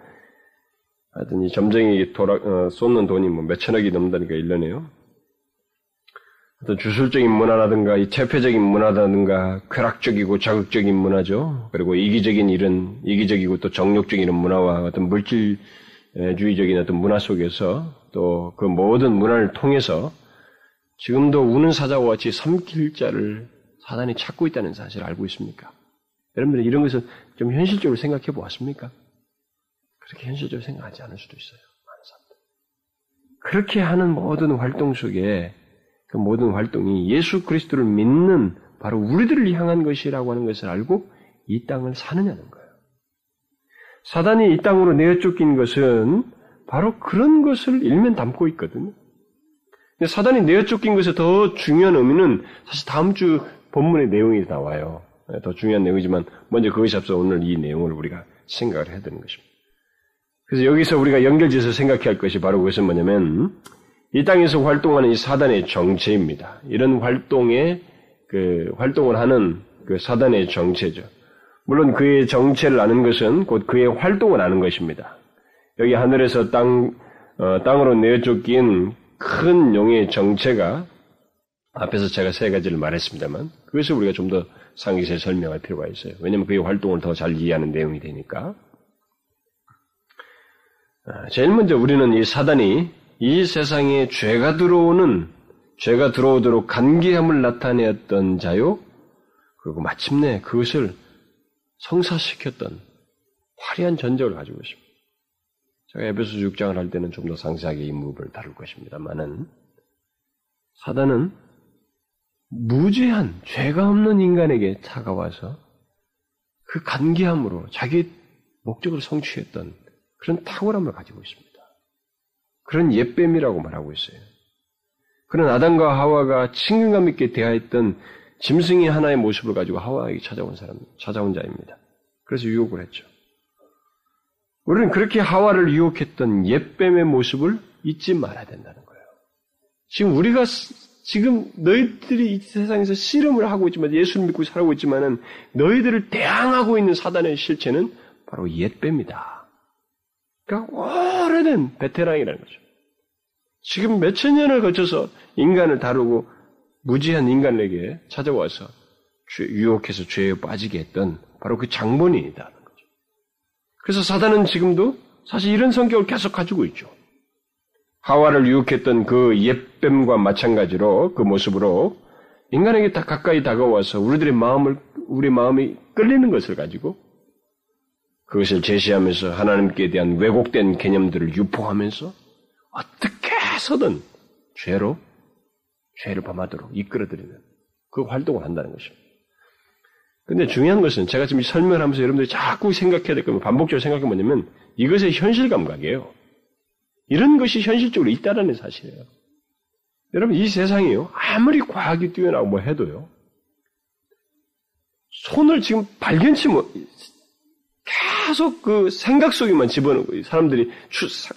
하여튼 이 점쟁이 돌아, 어, 쏟는 돈이 뭐 몇천억이 넘는다니까 1년에요. 어떤 주술적인 문화라든가 이 퇴폐적인 문화라든가 쾌락적이고 자극적인 문화죠. 그리고 이기적인 이런 이기적이고 또 정욕적인 이런 문화와 어떤 물질주의적인 어떤 문화 속에서 또 그 모든 문화를 통해서 지금도 우는 사자와 같이 삼킬 자를 사단이 찾고 있다는 사실을 알고 있습니까? 여러분들 이런 것을 좀 현실적으로 생각해 보았습니까? 그렇게 현실적으로 생각하지 않을 수도 있어요. 많은 사람들. 그렇게 하는 모든 활동 속에 그 모든 활동이 예수 그리스도를 믿는 바로 우리들을 향한 것이라고 하는 것을 알고 이 땅을 사느냐는 거예요. 사단이 이 땅으로 내어 쫓긴 것은 바로 그런 것을 일면 담고 있거든요. 사단이 내어 쫓긴 것에 더 중요한 의미는 사실 다음 주 본문의 내용이 나와요. 네, 더 중요한 내용이지만 먼저 그것이 앞서 오늘 이 내용을 우리가 생각을 해야 되는 것입니다. 그래서 여기서 우리가 연결지어서 생각해야 할 것이 바로 그것은 뭐냐면 이 땅에서 활동하는 이 사단의 정체입니다. 이런 활동에 그 활동을 하는 그 사단의 정체죠. 물론 그의 정체를 아는 것은 곧 그의 활동을 아는 것입니다. 여기 하늘에서 땅 어, 땅으로 내쫓긴 큰 용의 정체가 앞에서 제가 세 가지를 말했습니다만 그것을 우리가 좀 더 상기세 설명할 필요가 있어요. 왜냐하면 그의 활동을 더 잘 이해하는 내용이 되니까. 아, 제일 먼저 우리는 이 사단이 이 세상에 죄가 들어오는 죄가 들어오도록 간계함을 나타내었던 자요. 그리고 마침내 그것을 성사시켰던 화려한 전적을 가지고 있습니다. 제가 에베소 6장을 할 때는 좀 더 상세하게 이 부분을 다룰 것입니다만은 사단은 무죄한 죄가 없는 인간에게 다가와서 그 간계함으로 자기 목적을 성취했던 그런 탁월함을 가지고 있습니다. 그런 옛뱀이라고 말하고 있어요. 그런 아담과 하와가 친근감 있게 대하였던 짐승의 하나의 모습을 가지고 하와에게 찾아온 사람, 찾아온 자입니다. 그래서 유혹을 했죠. 우리는 그렇게 하와를 유혹했던 옛뱀의 모습을 잊지 말아야 된다는 거예요. 지금 우리가 지금 너희들이 이 세상에서 씨름을 하고 있지만 예수를 믿고 살아오고 있지만은 너희들을 대항하고 있는 사단의 실체는 바로 옛뱀이다. 그러니까 오래된 베테랑이라는 거죠. 지금 몇천 년을 거쳐서 인간을 다루고 무지한 인간에게 찾아와서 유혹해서 죄에 빠지게 했던 바로 그 장본인이다. 그래서 사단은 지금도 사실 이런 성격을 계속 가지고 있죠. 하와를 유혹했던 그 옛뱀과 마찬가지로 그 모습으로 인간에게 다 가까이 다가와서 우리들의 마음을 우리 마음이 끌리는 것을 가지고 그것을 제시하면서 하나님께 대한 왜곡된 개념들을 유포하면서 어떻게 해서든 죄로 죄를 범하도록 이끌어들이는 그 활동을 한다는 것입니다. 근데 중요한 것은 제가 지금 설명을 하면서 여러분들이 자꾸 생각해야 될 거면 반복적으로 생각해 뭐냐면 이것의 현실 감각이에요. 이런 것이 현실적으로 있다라는 사실이에요. 여러분, 이 세상이요. 아무리 과학이 뛰어나고 뭐 해도요. 손을 지금 발견치 뭐, 계속 그 생각 속에만 집어넣고 사람들이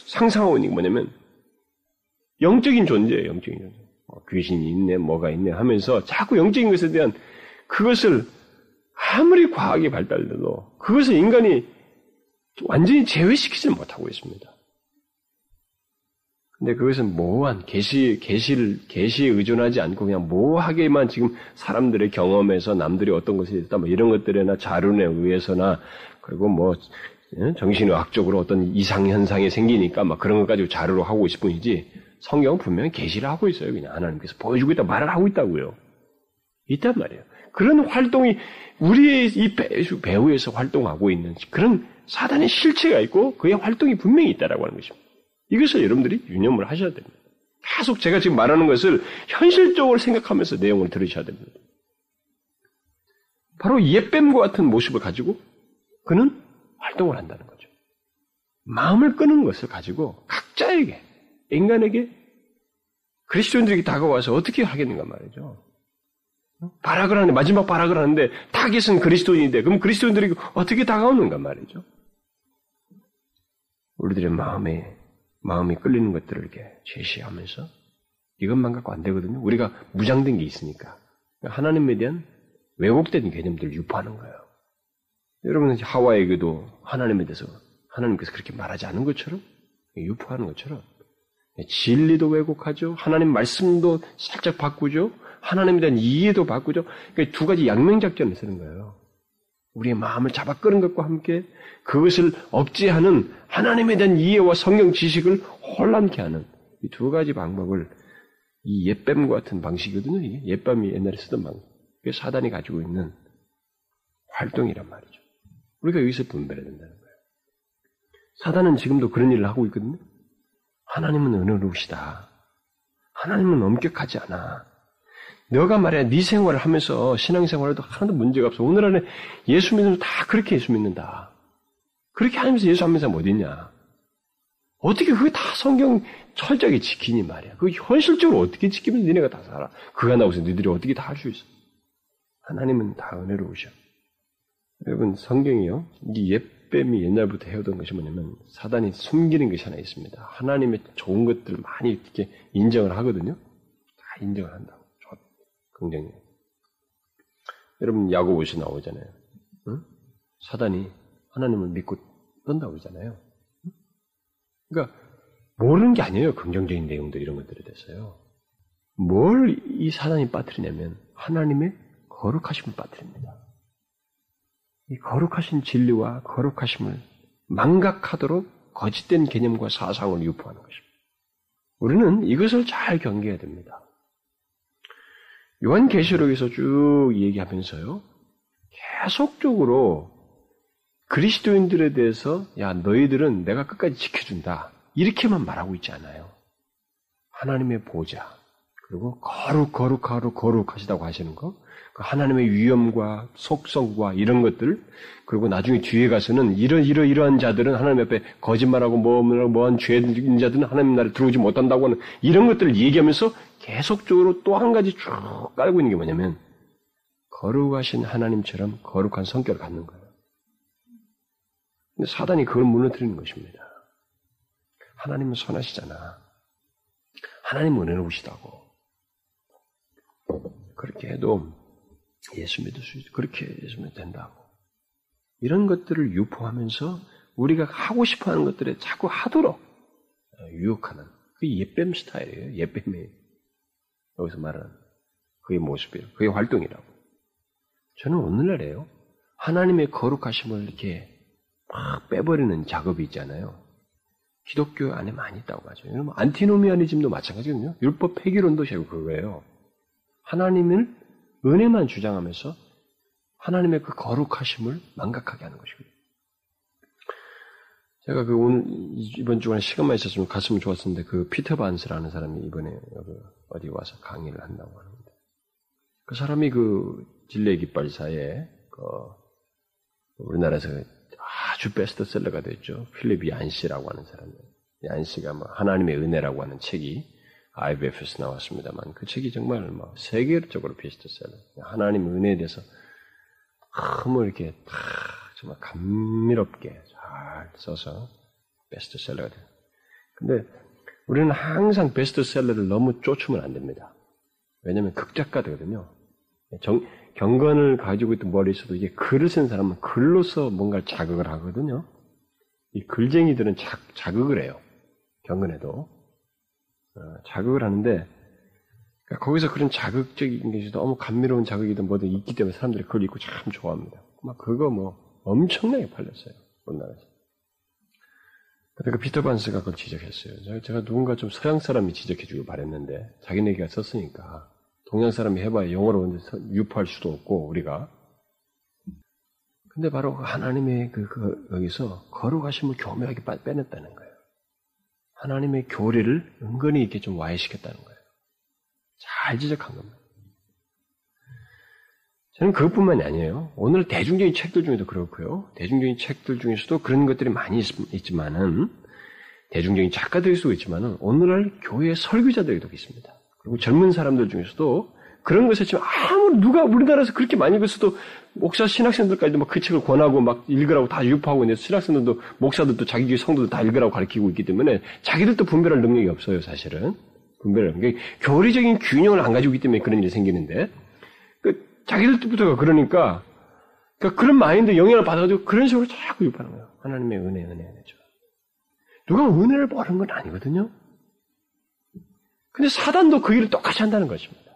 상상하고 있는 게 뭐냐면, 영적인 존재예요, 영적인 존재. 어, 귀신이 있네, 뭐가 있네 하면서 자꾸 영적인 것에 대한 그것을 아무리 과학이 발달돼도 그것을 인간이 완전히 제외시키지 못하고 있습니다. 근데 그것은 모호한 계시 계시를 계시에 의존하지 않고 그냥 모호하게만 지금 사람들의 경험에서 남들이 어떤 것이 있다 뭐 이런 것들에나 자료에 의해서나 그리고 뭐 예, 정신의학적으로 어떤 이상 현상이 생기니까 막 그런 것 가지고 자료로 하고 있을 뿐이지 성경은 분명히 계시를 하고 있어요. 그냥 하나님께서 보여주고 있다 말을 하고 있다고요. 있단 말이에요. 그런 활동이 우리의 이 배후에서 활동하고 있는 그런 사단의 실체가 있고 그의 활동이 분명히 있다라고 하는 것입니다. 이것을 여러분들이 유념을 하셔야 됩니다. 계속 제가 지금 말하는 것을 현실적으로 생각하면서 내용을 들으셔야 됩니다. 바로 옛뱀과 같은 모습을 가지고 그는 활동을 한다는 거죠. 마음을 끄는 것을 가지고 각자에게, 인간에게, 그리스도인들에게 다가와서 어떻게 하겠는가 말이죠. 발악을 하는데, 마지막 발악을 하는데, 타겟은 그리스도인인데, 그럼 그리스도인들이 어떻게 다가오는가 말이죠. 우리들의 마음에 마음이 끌리는 것들을 이렇게 제시하면서 이것만 갖고 안 되거든요. 우리가 무장된 게 있으니까. 하나님에 대한 왜곡된 개념들을 유포하는 거예요. 여러분 하와에게도 하나님에 대해서 하나님께서 그렇게 말하지 않은 것처럼 유포하는 것처럼 진리도 왜곡하죠. 하나님 말씀도 살짝 바꾸죠. 하나님에 대한 이해도 바꾸죠. 그러니까 두 가지 양명작전을 쓰는 거예요. 우리의 마음을 잡아 끄는 것과 함께 그것을 억제하는 하나님에 대한 이해와 성경 지식을 혼란케 하는 이 두 가지 방법을 이 옛뱀과 같은 방식이거든요. 이게 옛뱀이 옛날에 쓰던 방법. 그게 사단이 가지고 있는 활동이란 말이죠. 우리가 여기서 분별해야 된다는 거예요. 사단은 지금도 그런 일을 하고 있거든요. 하나님은 은혜로우시다. 하나님은 엄격하지 않아. 너가 말이야 네 생활을 하면서 신앙생활에도 하나도 문제가 없어. 오늘 안에 예수 믿는 다 그렇게 예수 믿는다. 그렇게 하면서 예수 하면서 뭐 어딨냐. 어떻게 그게 다 성경 철저하게 지키니 말이야. 그 현실적으로 어떻게 지키면 니네가 다 살아. 그가 나오서 너희들이 어떻게 다 할 수 있어. 하나님은 다 은혜로우셔. 여러분 성경이요. 이 옛뱀이 옛날부터 해오던 것이 뭐냐면 사단이 숨기는 것이 하나 있습니다. 하나님의 좋은 것들을 많이 이렇게 인정을 하거든요. 다 인정을 한다. 긍정이. 여러분 야고보시 나오잖아요. 응? 사단이 하나님을 믿고 떤다고 그러잖아요. 그러니까 모르는 게 아니에요. 긍정적인 내용들 이런 것들에 대해서요. 뭘 이 사단이 빠뜨리냐면 하나님의 거룩하심을 빠뜨립니다. 이 거룩하신 진리와 거룩하심을 망각하도록 거짓된 개념과 사상을 유포하는 것입니다. 우리는 이것을 잘 경계해야 됩니다. 요한계시록에서 쭉 얘기하면서요. 계속적으로 그리스도인들에 대해서 야 너희들은 내가 끝까지 지켜준다. 이렇게만 말하고 있지 않아요. 하나님의 보좌 그리고 거룩 거룩 거룩 거룩하시다고 하시는 거그 하나님의 위엄과 속성과 이런 것들 그리고 나중에 뒤에 가서는 이런 이러 이러한 자들은 하나님 앞에 거짓말하고 뭐 뭐한 죄인 자들은 하나님 나라에 들어오지 못한다고 하는 이런 것들을 얘기하면서 계속적으로 또 한 가지 쭉 깔고 있는 게 뭐냐면 거룩하신 하나님처럼 거룩한 성격을 갖는 거예요. 근데 사단이 그걸 무너뜨리는 것입니다. 하나님은 선하시잖아. 하나님은 은혜로우시다고. 그렇게 해도 예수 믿을 수 있고 그렇게 믿 된다고. 이런 것들을 유포하면서 우리가 하고 싶어 하는 것들에 자꾸 하도록 유혹하는 그 예뱀 스타일이에요. 예뱀이 여기서 말하는 그의 모습이에요. 그의 활동이라고. 저는 오늘날에요. 하나님의 거룩하심을 이렇게 막 빼버리는 작업이 있잖아요. 기독교 안에 많이 있다고 하죠. 여러분, 안티노미아니즘도 마찬가지거든요. 율법 폐기론도 결국 그거예요. 하나님을 은혜만 주장하면서 하나님의 그 거룩하심을 망각하게 하는 것이거든요. 제가 그 오늘 이번 주간에 시간만 있었으면 갔으면 좋았었는데 그 피터 반스라는 사람이 이번에 여기 어디 와서 강의를 한다고 하는데 그 사람이 그 진례 깃발사에 그 우리나라에서 아주 베스트셀러가 됐죠. 필립 얀시라고 하는 사람이에요. 얀시가 뭐 하나님의 은혜라고 하는 책이 IBF에서 나왔습니다만 그 책이 정말 뭐 세계적으로 베스트셀러. 하나님 은혜에 대해서 너무 이렇게 다 정말 감미롭게 잘 써서 베스트셀러가 돼요. 근데 우리는 항상 베스트셀러를 너무 쫓으면 안 됩니다. 왜냐하면 극작가거든요. 정, 경건을 가지고 있던 머리에서도 이게 글을 쓴 사람은 글로서 뭔가 자극을 하거든요. 이 글쟁이들은 자, 자극을 해요. 경건에도. 어, 자극을 하는데, 그러니까 거기서 그런 자극적인 것이 너무 감미로운 자극이든 뭐든 있기 때문에 사람들이 그걸 읽고 참 좋아합니다. 막 그거 뭐 엄청나게 팔렸어요. 우리나라에서. 근데 그 피터 반스가 그걸 지적했어요. 제가 누군가 좀 서양 사람이 지적해주길 바랬는데, 자기네가 썼으니까, 동양 사람이 해봐야 영어로 유포할 수도 없고, 우리가. 근데 바로 그 하나님의 그, 그, 여기서 거룩하심을 교묘하게 빼냈다는 거예요. 하나님의 교리를 은근히 이렇게 좀 와해시켰다는 거예요. 잘 지적한 겁니다. 저는 그것뿐만이 아니에요. 오늘 대중적인 책들 중에도 그렇고요. 대중적인 책들 중에서도 그런 것들이 많이 있, 지만은 대중적인 작가들일 수도 있지만은 오늘날 교회 설교자들도 있습니다. 그리고 젊은 사람들 중에서도 그런 것을 지금 아무리 누가 우리나라에서 그렇게 많이 읽었어도 목사 신학생들까지도 막 그 책을 권하고 막 읽으라고 다 유포하고 있는데 신학생들도 목사들도 자기 교회 성도들 다 읽으라고 가르치고 있기 때문에 자기들도 분별할 능력이 없어요 사실은 분별을 그러니까 교리적인 균형을 안 가지고 있기 때문에 그런 일이 생기는데 그 자기들부터가 그러니까 그러니까 그런 마인드 영향을 받아가지고 그런 식으로 자꾸 유포하는 거예요. 하나님의 은혜 은혜 은혜죠 누가 은혜를 모르는 건 아니거든요. 근데 사단도 그 일을 똑같이 한다는 것입니다.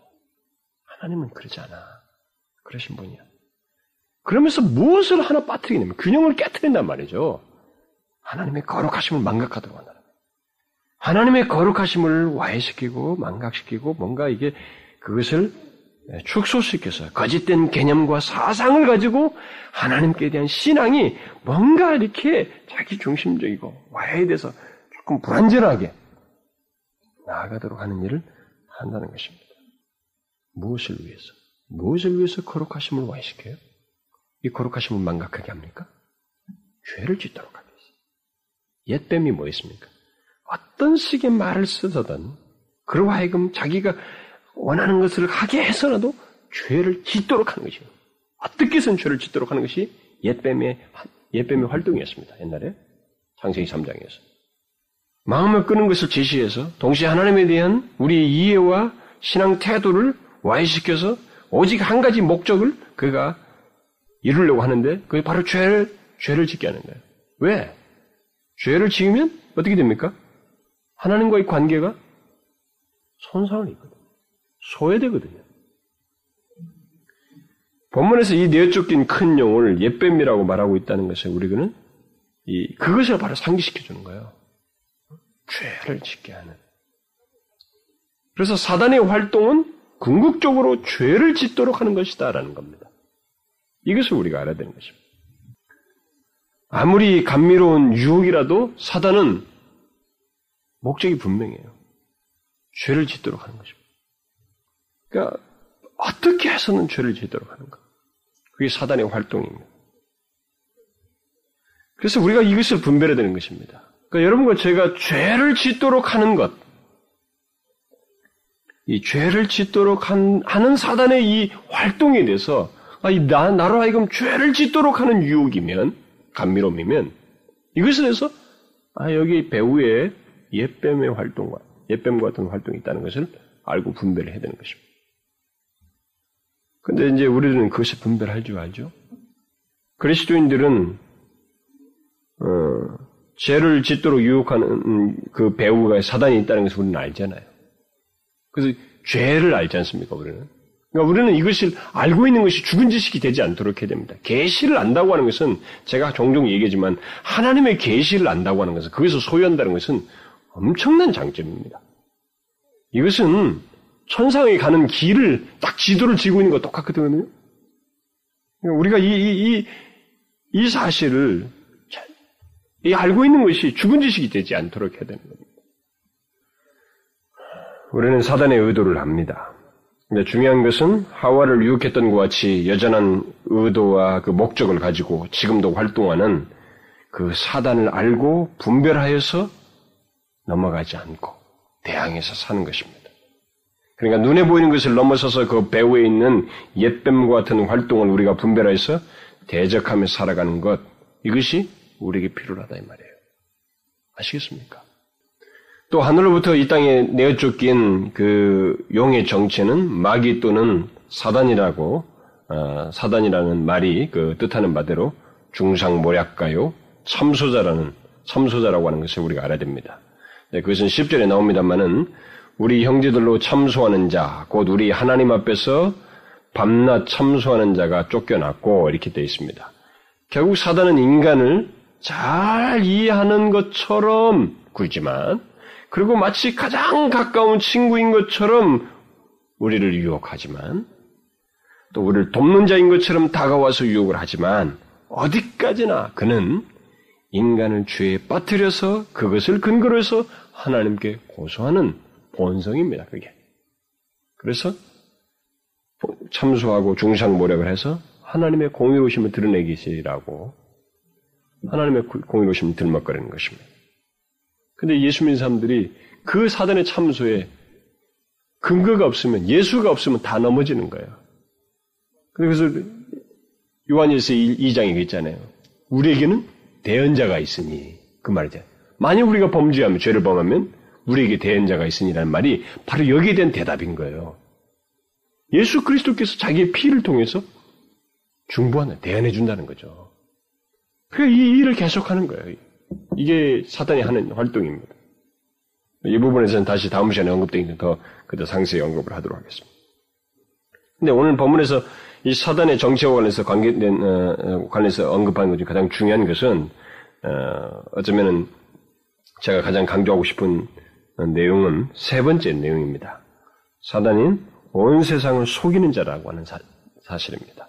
하나님은 그러지 않아. 그러신 분이야. 그러면서 무엇을 하나 빠뜨리냐면 균형을 깨뜨린단 말이죠. 하나님의 거룩하심을 망각하도록 한다. 하나님의 거룩하심을 와해시키고 망각시키고 뭔가 이게 그것을 축소시켜서 거짓된 개념과 사상을 가지고 하나님께 대한 신앙이 뭔가 이렇게 자기 중심적이고 와해돼서 조금 불안전하게 나아가도록 하는 일을 한다는 것입니다. 무엇을 위해서? 무엇을 위해서 거룩하심을 와해시켜요? 이 거룩하심을 망각하게 합니까? 죄를 짓도록 하게 했어요. 옛뱀이 뭐였습니까? 어떤 식의 말을 쓰서든 그로 하여금 자기가 원하는 것을 하게 해서라도 죄를 짓도록 하는 것이에요. 어떻게 해서는 죄를 짓도록 하는 것이 옛뱀의, 옛뱀의 활동이었습니다. 옛날에. 창세기 3장에서. 마음을 끄는 것을 제시해서 동시에 하나님에 대한 우리의 이해와 신앙 태도를 와해시켜서 오직 한 가지 목적을 그가 이루려고 하는데 그게 바로 죄를 죄를 짓게 하는 거예요. 왜? 죄를 지으면 어떻게 됩니까? 하나님과의 관계가 손상을 입거든요. 소외되거든요. 본문에서 이 내쫓긴 큰 용을 옛뱀이라고 말하고 있다는 것을 우리는 이 그것을 바로 상기시켜 주는 거예요. 죄를 짓게 하는. 그래서 사단의 활동은 궁극적으로 죄를 짓도록 하는 것이다라는 겁니다. 이것을 우리가 알아야 되는 것입니다. 아무리 감미로운 유혹이라도 사단은 목적이 분명해요. 죄를 짓도록 하는 것입니다. 그러니까 어떻게 해서는 죄를 짓도록 하는 가? 그게 사단의 활동입니다. 그래서 우리가 이것을 분별해야 되는 것입니다. 그러니까 여러분과 제가 죄를 짓도록 하는 것, 이 죄를 짓도록 한, 하는 사단의 이 활동에 대해서 아니, 나, 나로 하여금 죄를 짓도록 하는 유혹이면, 감미로움이면, 이것에 대해서, 아, 여기 배우의 옛뱀의 활동과, 옛뱀과 같은 활동이 있다는 것을 알고 분별을 해야 되는 것입니다. 근데 이제 우리는 그것을 분별할 줄 알죠? 그리스도인들은, 어, 죄를 짓도록 유혹하는 그 배우가 사단이 있다는 것을 우리는 알잖아요. 그래서 죄를 알지 않습니까, 우리는? 그러니까 우리는 이것을 알고 있는 것이 죽은 지식이 되지 않도록 해야 됩니다. 계시를 안다고 하는 것은 제가 종종 얘기하지만 하나님의 계시를 안다고 하는 것은 그것을 소유한다는 것은 엄청난 장점입니다. 이것은 천상에 가는 길을 딱 지도를 지고 있는 것 똑같거든요. 그러니까 우리가 이, 이, 이, 이 사실을 이 알고 있는 것이 죽은 지식이 되지 않도록 해야 되는 겁니다. 우리는 사단의 의도를 압니다. 근데 중요한 것은 하와를 유혹했던 것 같이 여전한 의도와 그 목적을 가지고 지금도 활동하는 그 사단을 알고 분별하여서 넘어가지 않고 대항해서 사는 것입니다. 그러니까 눈에 보이는 것을 넘어서서 그 배후에 있는 옛뱀과 같은 활동을 우리가 분별해서 대적하며 살아가는 것, 이것이 우리에게 필요하다 이 말이에요. 아시겠습니까? 또 하늘로부터 이 땅에 내어 쫓긴 그 용의 정체는 마귀 또는 사단이라고 어, 사단이라는 말이 그 뜻하는 바대로 중상모략가요 참소자라는 참소자라고 하는 것을 우리가 알아야 됩니다. 네, 그것은 10절에 나옵니다만은 우리 형제들로 참소하는 자, 곧 우리 하나님 앞에서 밤낮 참소하는 자가 쫓겨났고 이렇게 되어 있습니다. 결국 사단은 인간을 잘 이해하는 것처럼 굴지만 그리고 마치 가장 가까운 친구인 것처럼 우리를 유혹하지만 또 우리를 돕는 자인 것처럼 다가와서 유혹을 하지만 어디까지나 그는 인간을 죄에 빠뜨려서 그것을 근거로 해서 하나님께 고소하는 본성입니다. 그게. 그래서 참소하고 중상모략을 해서 하나님의 공의로우심을 드러내기시라고 하나님의 공의로우심을 들먹거리는 것입니다. 근데 예수 믿는 사람들이 그 사단의 참소에 근거가 없으면 예수가 없으면 다 넘어지는 거예요. 그래서 요한일서 2장에 있잖아요. 우리에게는 대언자가 있으니 그 말이죠. 만약 우리가 범죄하면 죄를 범하면 우리에게 대언자가 있으니라는 말이 바로 여기에 대한 대답인 거예요. 예수 그리스도께서 자기의 피를 통해서 중보하는 대언해 준다는 거죠. 그이 일을 계속하는 거예요. 이게 사단이 하는 활동입니다. 이 부분에서는 다시 다음 시간에 언급되니까 더, 그더 상세히 언급을 하도록 하겠습니다. 근데 오늘 본문에서 이 사단의 정치와 관련해서 관계된, 어, 어 관련해서 언급하는 것중 가장 중요한 것은, 어, 어쩌면은 제가 가장 강조하고 싶은 내용은 세 번째 내용입니다. 사단인 온 세상을 속이는 자라고 하는 사, 사실입니다.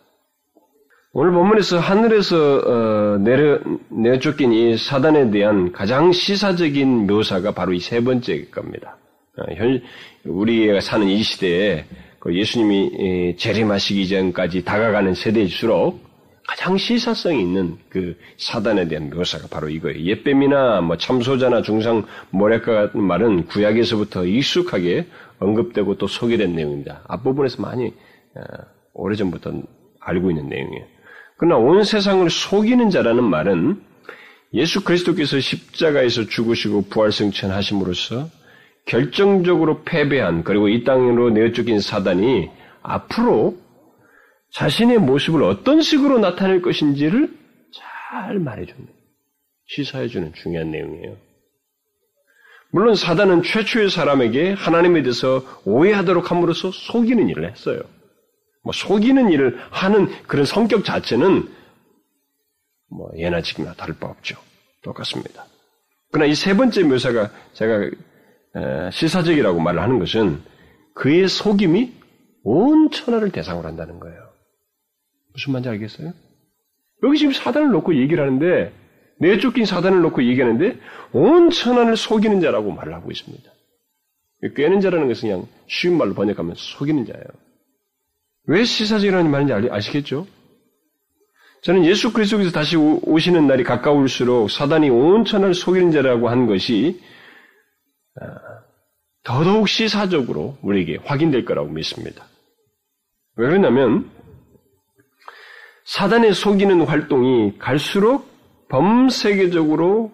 오늘 본문에서 하늘에서 어, 내려 내어 쫓긴 이 사단에 대한 가장 시사적인 묘사가 바로 이 세 번째 겁니다. 어, 현 우리가 사는 이 시대에 그 예수님이 재림하시기 전까지 다가가는 세대일수록 가장 시사성이 있는 그 사단에 대한 묘사가 바로 이거예요. 옛뱀이나 뭐 참소자나 중상 모략과 같은 말은 구약에서부터 익숙하게 언급되고 또 소개된 내용입니다. 앞부분에서 많이 어, 오래전부터 알고 있는 내용이에요. 그러나 온 세상을 속이는 자라는 말은 예수 그리스도께서 십자가에서 죽으시고 부활승천하심으로써 결정적으로 패배한 그리고 이 땅으로 내어쫓긴 사단이 앞으로 자신의 모습을 어떤 식으로 나타낼 것인지를 잘 말해주는, 시사해주는 중요한 내용이에요. 물론 사단은 최초의 사람에게 하나님에 대해서 오해하도록 함으로써 속이는 일을 했어요. 뭐 속이는 일을 하는 그런 성격 자체는 뭐 예나 지금이나 다를 바 없죠. 똑같습니다. 그러나 이 세 번째 묘사가 제가 시사적이라고 말을 하는 것은 그의 속임이 온 천하를 대상으로 한다는 거예요. 무슨 말인지 알겠어요? 여기 지금 사단을 놓고 얘기를 하는데 내쫓긴 사단을 놓고 얘기하는데 온 천하를 속이는 자라고 말을 하고 있습니다. 꿰는 자라는 것은 그냥 쉬운 말로 번역하면 속이는 자예요. 왜 시사적이라는 말인지 아시겠죠? 저는 예수 그리스도께서 다시 오시는 날이 가까울수록 사단이 온 천하를 속이는 자라고 한 것이 아, 더더욱 시사적으로 우리에게 확인될 거라고 믿습니다. 왜 그러냐면 사단의 속이는 활동이 갈수록 범세계적으로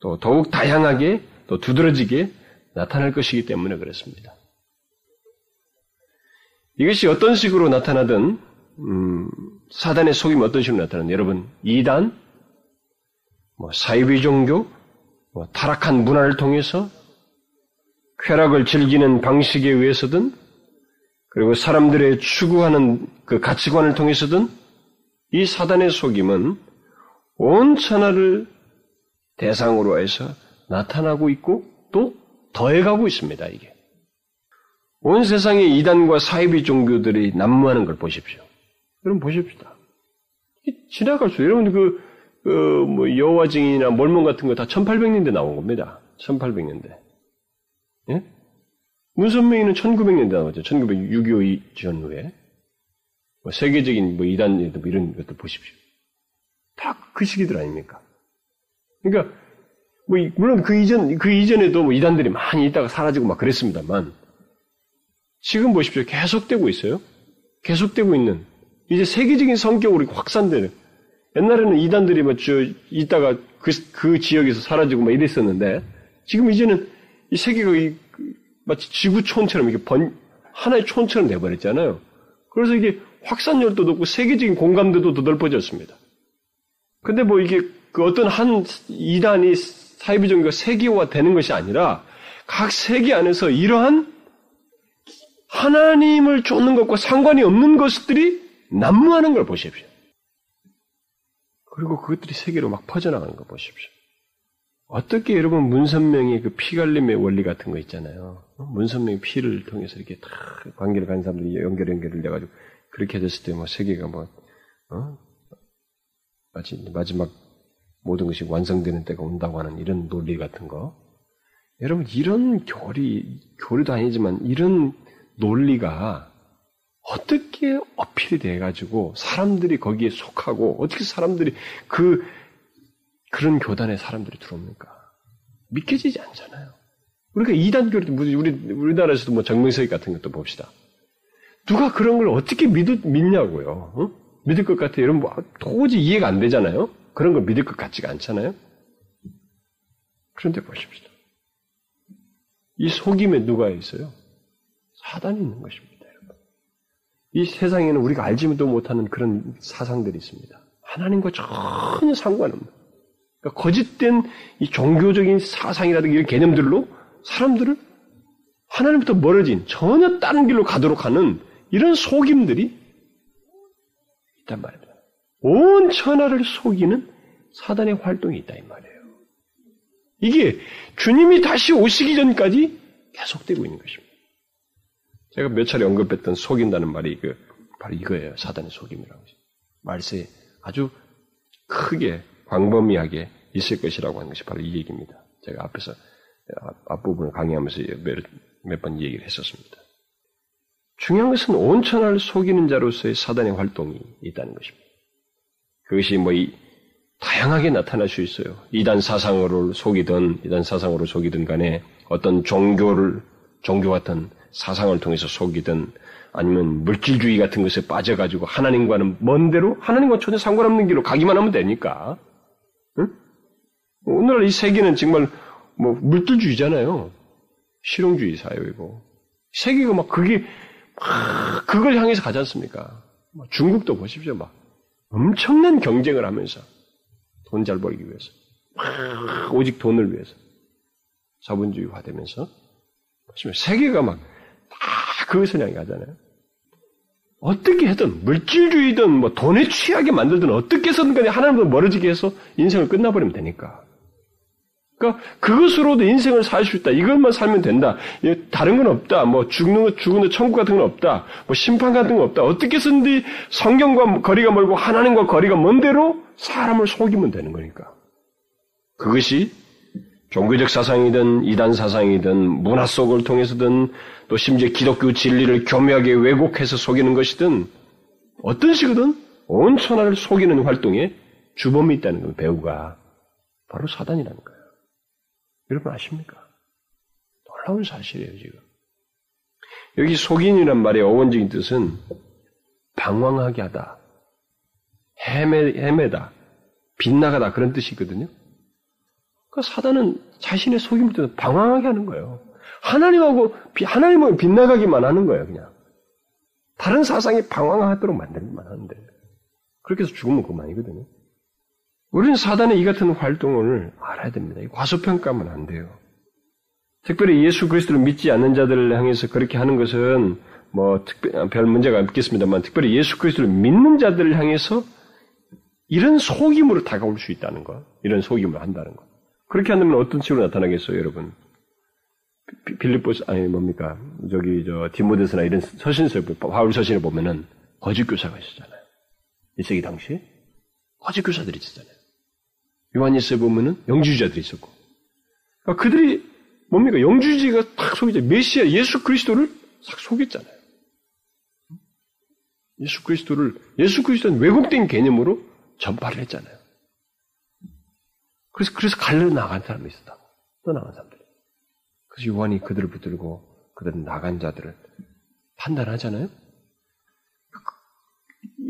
또 더욱 다양하게 또 두드러지게 나타날 것이기 때문에 그렇습니다. 이것이 어떤 식으로 나타나든 음, 사단의 속임이 어떤 식으로 나타나든 여러분 이단, 뭐 사이비 종교, 뭐 타락한 문화를 통해서 쾌락을 즐기는 방식에 의해서든 그리고 사람들의 추구하는 그 가치관을 통해서든 이 사단의 속임은 온 천하를 대상으로 해서 나타나고 있고 또 더해가고 있습니다, 이게. 온 세상의 이단과 사이비 종교들이 난무하는 걸 보십시오. 여러분 보십시다. 지나갈 수, 여러분 그, 그, 뭐, 여호와 증인이나 몰몬 같은 거 다 1800년대 나온 겁니다. 1800년대. 예? 문선명이는 1900년대 나왔죠. 1906.25 전후에. 뭐 세계적인 뭐 이단, 뭐 이런 것들 보십시오. 다 그 시기들 아닙니까? 그러니까, 뭐, 물론 그 이전, 그 이전에도 뭐 이단들이 많이 있다가 사라지고 막 그랬습니다만, 지금 보십시오. 계속되고 있어요. 계속되고 있는, 이제 세계적인 성격으로 확산되는, 옛날에는 이단들이 뭐, 저, 있다가 그, 그 지역에서 사라지고 막 이랬었는데, 지금 이제는 이 세계가 이, 마치 지구촌처럼 이게 번, 하나의 촌처럼 돼버렸잖아요. 그래서 이게 확산력도 높고 세계적인 공감대도 더 넓어졌습니다. 근데 뭐 이게 그 어떤 한 이단이 사이비 종교가 세계화 되는 것이 아니라 각 세계 안에서 이러한 하나님을 쫓는 것과 상관이 없는 것들이 난무하는 걸 보십시오. 그리고 그것들이 세계로 막 퍼져나가는 거 보십시오. 어떻게 여러분 문선명의 그 피갈림의 원리 같은 거 있잖아요. 문선명의 피를 통해서 이렇게 다 관계를 간 사람들이 연결 연결을 돼가지고 그렇게 됐을 때 뭐 세계가 뭐 어? 마치 마지막 모든 것이 완성되는 때가 온다고 하는 이런 논리 같은 거. 여러분 이런 교리 교리도 아니지만 이런 논리가 어떻게 어필이 돼가지고 사람들이 거기에 속하고 어떻게 사람들이 그 그런 교단에 사람들이 들어옵니까? 믿겨지지 않잖아요. 우리가 이단 교리도 우리 우리나라에서도 뭐 정명서기 같은 것도 봅시다. 누가 그런 걸 어떻게 믿, 믿냐고요? 어? 믿을 것 같아. 이런 뭐 도저히 이해가 안 되잖아요. 그런 걸 믿을 것 같지가 않잖아요. 그런데 보십시오. 이 속임에 누가 있어요? 사단이 있는 것입니다, 여러분. 이 세상에는 우리가 알지도 못하는 그런 사상들이 있습니다. 하나님과 전혀 상관없는. 그러니까 거짓된 이 종교적인 사상이라든가 이런 개념들로 사람들을 하나님부터 멀어진 전혀 다른 길로 가도록 하는 이런 속임들이 있단 말입니다. 온 천하를 속이는 사단의 활동이 있다 이 말이에요. 이게 주님이 다시 오시기 전까지 계속되고 있는 것입니다. 제가 몇 차례 언급했던 속인다는 말이 그 바로 이거예요. 사단의 속임이라는 것이. 말세에 아주 크게 광범위하게 있을 것이라고 하는 것이 바로 이 얘기입니다. 제가 앞에서 앞부분을 강의하면서 몇번 얘기를 했었습니다. 중요한 것은 온천을 속이는 자로서의 사단의 활동이 있다는 것입니다. 그것이 뭐 이, 다양하게 나타날 수 있어요. 이단 사상으로 속이든 이단 사상으로 속이든 간에 어떤 종교를 종교 같은 사상을 통해서 속이든 아니면 물질주의 같은 것에 빠져가지고 하나님과는 먼 대로 하나님과 전혀 상관없는 길로 가기만 하면 되니까. 응? 오늘날 이 세계는 정말 뭐 물질주의잖아요. 실용주의 사회이고 세계가 막 그게 막 그걸 향해서 가지 않습니까? 중국도 보십시오, 막 엄청난 경쟁을 하면서 돈 잘 벌기 위해서 막 오직 돈을 위해서 자본주의화되면서 보시면 세계가 막 다 그것을 향해 가잖아요. 어떻게 해든 물질주의든 뭐 돈에 취하게 만들든 어떻게 해서든 간에 하나님과 멀어지게 해서 인생을 끝나버리면 되니까. 그러니까 그것으로도 인생을 살 수 있다. 이것만 살면 된다. 다른 건 없다. 뭐 죽는 것, 죽은 것, 천국 같은 건 없다. 뭐 심판 같은 건 없다. 어떻게 해서든지 성경과 거리가 멀고 하나님과 거리가 먼 대로 사람을 속이면 되는 거니까. 그것이 종교적 사상이든 이단 사상이든 문화 속을 통해서든 또 심지어 기독교 진리를 교묘하게 왜곡해서 속이는 것이든 어떤 식이든 온 천하를 속이는 활동에 주범이 있다는 건 배우가 바로 사단이라는 거예요. 여러분 아십니까? 놀라운 사실이에요, 지금. 여기 속인이란 말의 어원적인 뜻은 방황하게 하다, 헤매, 헤매다, 빗나가다 그런 뜻이거든요. 그 사단은 자신의 속임을 통해 방황하게 하는 거예요. 하나님하고, 하나님하고 빗나가기만 하는 거예요, 그냥. 다른 사상이 방황하도록 만들기만 하는데. 그렇게 해서 죽으면 그만이거든요. 우리는 사단의 이 같은 활동을 알아야 됩니다. 과소평가하면 안 돼요. 특별히 예수 그리스도를 믿지 않는 자들을 향해서 그렇게 하는 것은 뭐 특별 별 문제가 없겠습니다만 특별히 예수 그리스도를 믿는 자들을 향해서 이런 속임으로 다가올 수 있다는 것, 이런 속임을 한다는 것. 그렇게 한다면 어떤 식으로 나타나겠어요, 여러분? 빌립보스 아니 뭡니까? 저기 저 디모데스나 이런 서신서 바울 서신을 보면은 거짓 교사가 있었잖아요. 이 세기 당시에 거짓 교사들이 있었잖아요. 요한일서에 보면은 영주주자들이 있었고. 그러니까 그들이 뭡니까? 영주주의가 탁 속이죠. 메시아 예수 그리스도를 싹 속였잖아요. 예수 그리스도를 예수 그리스도는 왜곡된 개념으로 전파를 했잖아요. 그래서, 그래서 갈려 나간 사람이 있었다고. 떠나간 사람들. 그래서 요한이 그들을 붙들고 그들 나간 자들을 판단하잖아요?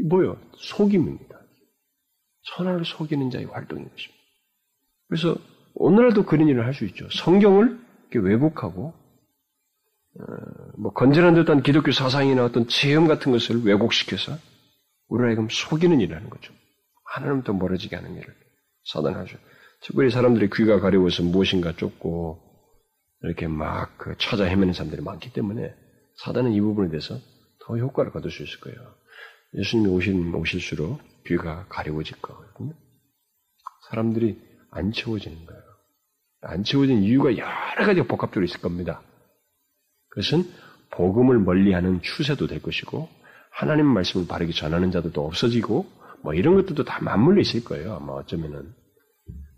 뭐요? 속임입니다. 천하를 속이는 자의 활동인 것입니다. 그래서 오늘날도 그런 일을 할 수 있죠. 성경을 왜곡하고 어, 뭐 건전한 듯한 기독교 사상이나 어떤 체험 같은 것을 왜곡시켜서 우리를 하여금 속이는 일을 하는 거죠. 하나님부터 멀어지게 하는 일을 사단하죠. 특별히 사람들의 귀가 가려워서 무엇인가 쫓고 이렇게 막 그 찾아 헤매는 사람들이 많기 때문에 사단은 이 부분에 대해서 더 효과를 거둘 수 있을 거예요. 예수님이 오신, 오실수록 귀가 가려워질 거거든요. 사람들이 안 채워지는 거예요. 안 채워진 이유가 여러 가지가 복합적으로 있을 겁니다. 그것은 복음을 멀리하는 추세도 될 것이고 하나님 말씀을 바르게 전하는 자들도 없어지고 뭐 이런 것들도 다 맞물려 있을 거예요. 아마 어쩌면은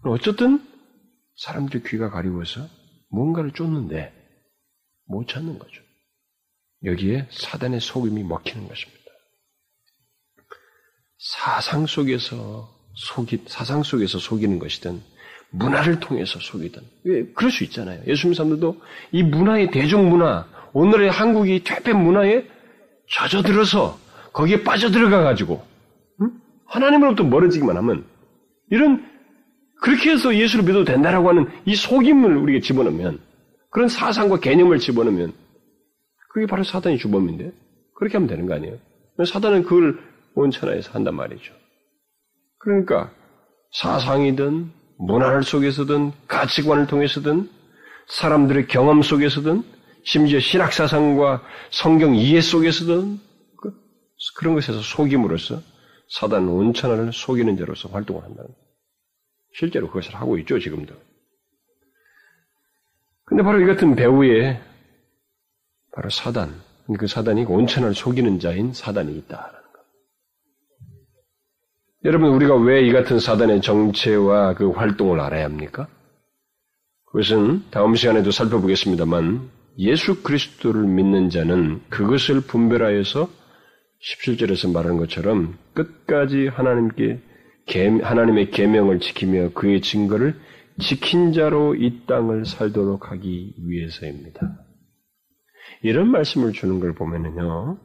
어쨌든 사람들이 귀가 가리워서 뭔가를 쫓는데 못 찾는 거죠. 여기에 사단의 속임이 먹히는 것입니다. 사상 속에서 속이 사상 속에서 속이는 것이든 문화를 통해서 속이든 왜 그럴 수 있잖아요. 예수님 사람들도 이 문화의 대중 문화 오늘의 한국이 퇴폐 문화에 젖어들어서 거기에 빠져들어가 가지고 응? 하나님으로부터 멀어지기만 하면 이런 그렇게 해서 예수를 믿어도 된다라고 하는 이 속임을 우리가 집어넣으면 그런 사상과 개념을 집어넣으면 그게 바로 사단의 주범인데 그렇게 하면 되는 거 아니에요? 사단은 그걸 온천하에서 한단 말이죠. 그러니까 사상이든 문화 속에서든 가치관을 통해서든 사람들의 경험 속에서든 심지어 신학 사상과 성경 이해 속에서든 그, 그런 것에서 속임으로써 사단 온천하를 속이는 자로서 활동을 한다는 거예요. 실제로 그것을 하고 있죠, 지금도. 근데 바로 이 같은 배후에 바로 사단, 그 사단이 온천을 속이는 자인 사단이 것. 여러분, 우리가 왜 이 같은 사단의 정체와 그 활동을 알아야 합니까? 그것은 다음 시간에도 살펴보겠습니다만 예수 그리스도를 믿는 자는 그것을 분별하여서 17절에서 말하는 것처럼 끝까지 하나님께 하나님의 계명을 지키며 그의 증거를 지킨 자로 이 땅을 살도록 하기 위해서입니다. 이런 말씀을 주는 걸 보면은요.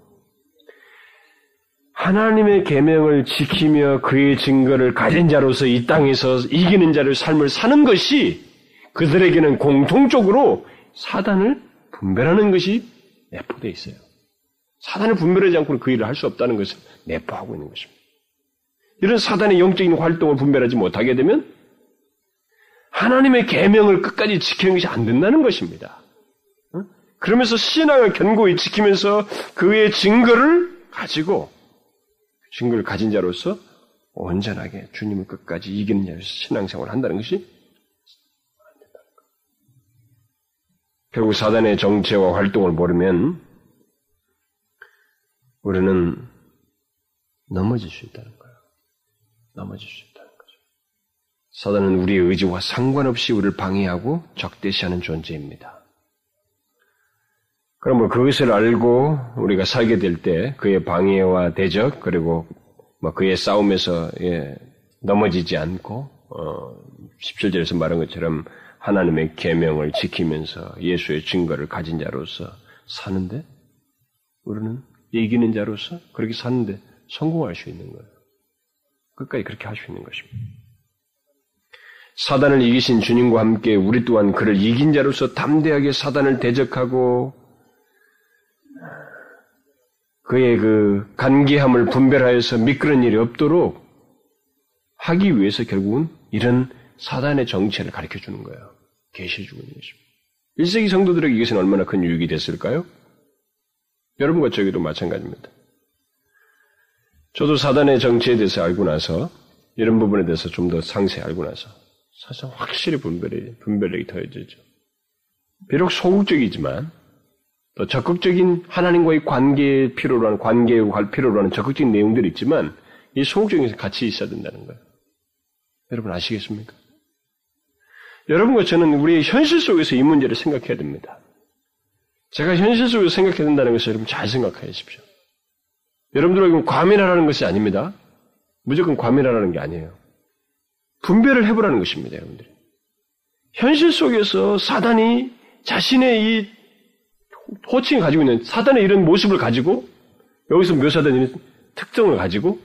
하나님의 계명을 지키며 그의 증거를 가진 자로서 이 땅에서 이기는 자를 삶을 사는 것이 그들에게는 공통적으로 사단을 분별하는 것이 내포되어 있어요. 사단을 분별하지 않고는 그 일을 할 수 없다는 것을 내포하고 있는 것입니다. 이런 사단의 영적인 활동을 분별하지 못하게 되면 하나님의 계명을 끝까지 지키는 것이 안 된다는 것입니다. 그러면서 신앙을 견고히 지키면서 그의 증거를 가지고 증거를 가진 자로서 온전하게 주님을 끝까지 이기는 자로서 신앙생활을 한다는 것이 안 된다는 것. 결국 사단의 정체와 활동을 모르면 우리는 넘어질 수 있다는 거예요. 넘어질 수 있다는 거죠. 사단은 우리의 의지와 상관없이 우리를 방해하고 적대시하는 존재입니다. 그러면 그것을 알고 우리가 살게 될 때 그의 방해와 대적 그리고 뭐 그의 싸움에서 예, 넘어지지 않고 어, 17절에서 말한 것처럼 하나님의 계명을 지키면서 예수의 증거를 가진 자로서 사는데 우리는 이기는 자로서 그렇게 사는데 성공할 수 있는 거예요. 끝까지 그렇게 할 수 있는 것입니다. 사단을 이기신 주님과 함께 우리 또한 그를 이긴 자로서 담대하게 사단을 대적하고 그의 그 간계함을 분별하여서 미끄러운 일이 없도록 하기 위해서 결국은 이런 사단의 정체를 가르쳐 주는 거예요. 계시해 주고 있는 것입니다. 1세기 성도들에게 이것은 얼마나 큰 유익이 됐을까요? 여러분과 저에게도 마찬가지입니다. 저도 사단의 정체에 대해서 알고 나서 이런 부분에 대해서 좀 더 상세히 알고 나서 사실 확실히 분별이, 분별력이 더해지죠. 비록 소극적이지만 또 적극적인 하나님과의 관계에 필요로 하는, 관계에 필요로 하는 적극적인 내용들이 있지만 이 소극적인 게 같이 있어야 된다는 거예요. 여러분 아시겠습니까? 여러분과 저는 우리의 현실 속에서 이 문제를 생각해야 됩니다. 제가 현실 속에서 생각해야 된다는 것을 여러분 잘 생각하십시오. 여러분들에게 과민하라는 것이 아닙니다. 무조건 과민하라는 게 아니에요. 분별을 해보라는 것입니다, 여러분들이. 현실 속에서 사단이 자신의 이 호칭이 가지고 있는 사단의 이런 모습을 가지고 여기서 묘사된 이런 특성을 가지고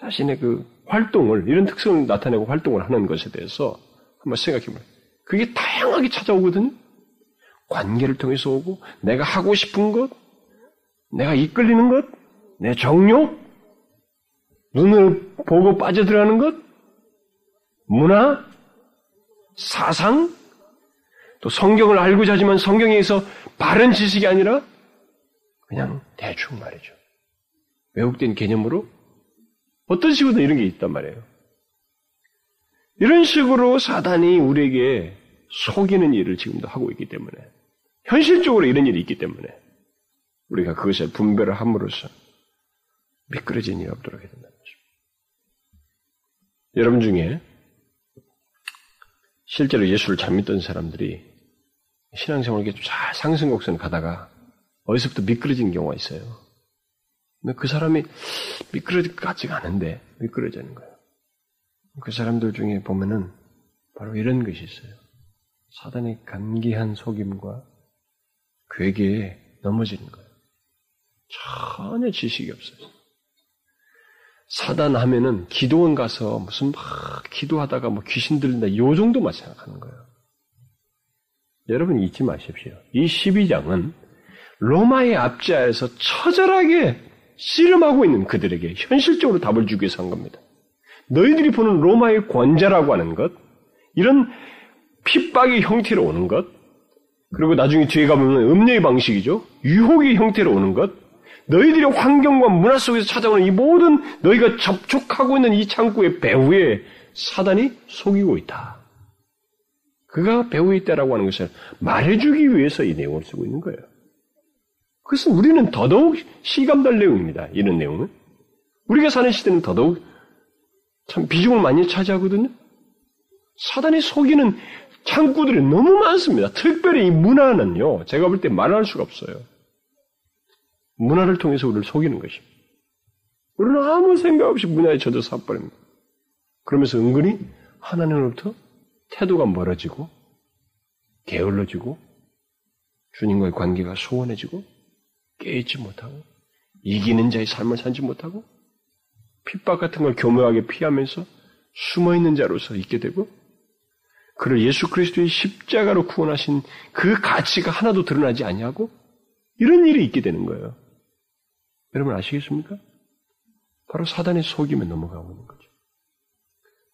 자신의 그 활동을 이런 특성을 나타내고 활동을 하는 것에 대해서 한번 생각해 보면 그게 다양하게 찾아오거든요. 관계를 통해서 오고 내가 하고 싶은 것, 내가 이끌리는 것, 내 정욕, 눈을 보고 빠져들어가는 것, 문화, 사상, 또 성경을 알고자 하지만 성경에서 바른 지식이 아니라 그냥 대충 말이죠. 왜곡된 개념으로? 어떤 식으로든 이런 게 있단 말이에요. 이런 식으로 사단이 우리에게 속이는 일을 지금도 하고 있기 때문에 현실적으로 이런 일이 있기 때문에 우리가 그것을 분별을 함으로써 미끄러진 일이 없도록 해야 된다는 것입니다. 여러분 중에 실제로 예수를 잘 믿던 사람들이 신앙생활을 이렇게 잘 상승곡선 가다가 어디서부터 미끄러진 경우가 있어요. 근데 그 사람이 미끄러질 것 같지가 않은데 미끄러지는 거예요. 그 사람들 중에 보면은 바로 이런 것이 있어요. 사단의 간기한 속임과 괴계에 넘어지는 거예요. 전혀 지식이 없어요. 사단 하면은 기도원 가서 무슨 막 기도하다가 뭐 귀신 들린다 요 정도만 생각하는 거예요. 여러분 잊지 마십시오. 이 12장은 로마의 압자에서 처절하게 씨름하고 있는 그들에게 현실적으로 답을 주기 위해서 한 겁니다. 너희들이 보는 로마의 권자라고 하는 것, 이런 핍박의 형태로 오는 것, 그리고 나중에 뒤에 가보면 음료의 방식이죠. 유혹의 형태로 오는 것, 너희들의 환경과 문화 속에서 찾아오는 이 모든 너희가 접촉하고 있는 이 창구의 배후에 사단이 속이고 있다. 그가 배후에 있다라고 하는 것을 말해주기 위해서 이 내용을 쓰고 있는 거예요. 그것은 우리는 더더욱 실감될 내용입니다. 이런 내용은. 우리가 사는 시대는 더더욱 참 비중을 많이 차지하거든요. 사단이 속이는 창구들이 너무 많습니다. 특별히 이 문화는요, 제가 볼 때 말할 수가 없어요. 문화를 통해서 우리를 속이는 것입니다. 우리는 아무 생각 없이 문화에 젖어 사버립니다. 그러면서 은근히 하나님으로부터 태도가 멀어지고, 게을러지고, 주님과의 관계가 소원해지고, 깨있지 못하고, 이기는 자의 삶을 살지 못하고, 핍박 같은 걸 교묘하게 피하면서 숨어 있는 자로서 있게 되고, 그를 예수 그리스도의 십자가로 구원하신 그 가치가 하나도 드러나지 아니하고 이런 일이 있게 되는 거예요. 여러분 아시겠습니까? 바로 사단의 속임에 넘어가고 있는 거죠.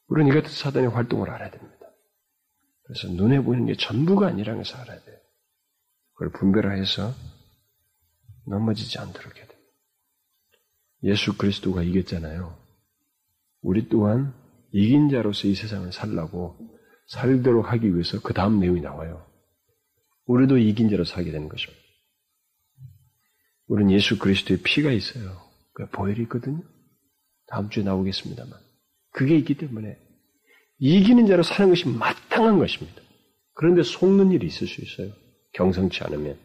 우리는 이 같은 사단의 활동을 알아야 됩니다. 그래서 눈에 보이는 게 전부가 아니라는 것을 알아야 돼요. 그걸 분별해서 넘어지지 않도록 해야 됩니다. 예수 그리스도가 이겼잖아요. 우리 또한 이긴 자로서 이 세상을 살라고 살도록 하기 위해서 그 다음 내용이 나와요. 우리도 이긴 자로 살게 되는 것입니다. 우리는 예수 그리스도의 피가 있어요. 그 보혈이 있거든요. 다음 주에 나오겠습니다만. 그게 있기 때문에 이기는 자로 사는 것이 마땅한 것입니다. 그런데 속는 일이 있을 수 있어요. 경성치 않으면.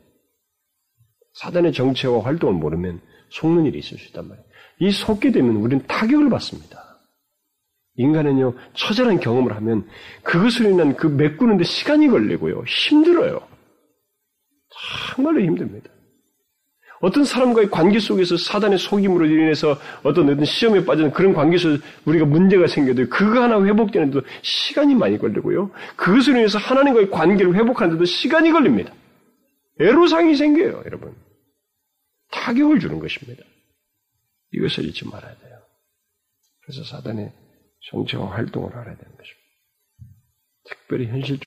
사단의 정체와 활동을 모르면 속는 일이 있을 수 있단 말이에요. 이 속게 되면 우리는 타격을 받습니다. 인간은요, 처절한 경험을 하면 그것으로 인한 그 메꾸는데 시간이 걸리고요. 힘들어요. 정말로 힘듭니다. 어떤 사람과의 관계 속에서 사단의 속임으로 인해서 어떤 어떤 시험에 빠지는 그런 관계에서 우리가 문제가 생겨도 그거 하나 회복되는 데도 시간이 많이 걸리고요. 그것으로 인해서 하나님과의 관계를 회복하는 데도 시간이 걸립니다. 애로상이 생겨요, 여러분. 타격을 주는 것입니다. 이것을 잊지 말아야 돼요. 그래서 사단의 정체와 활동을 알아야 되는 것입니다. 특별히 현실적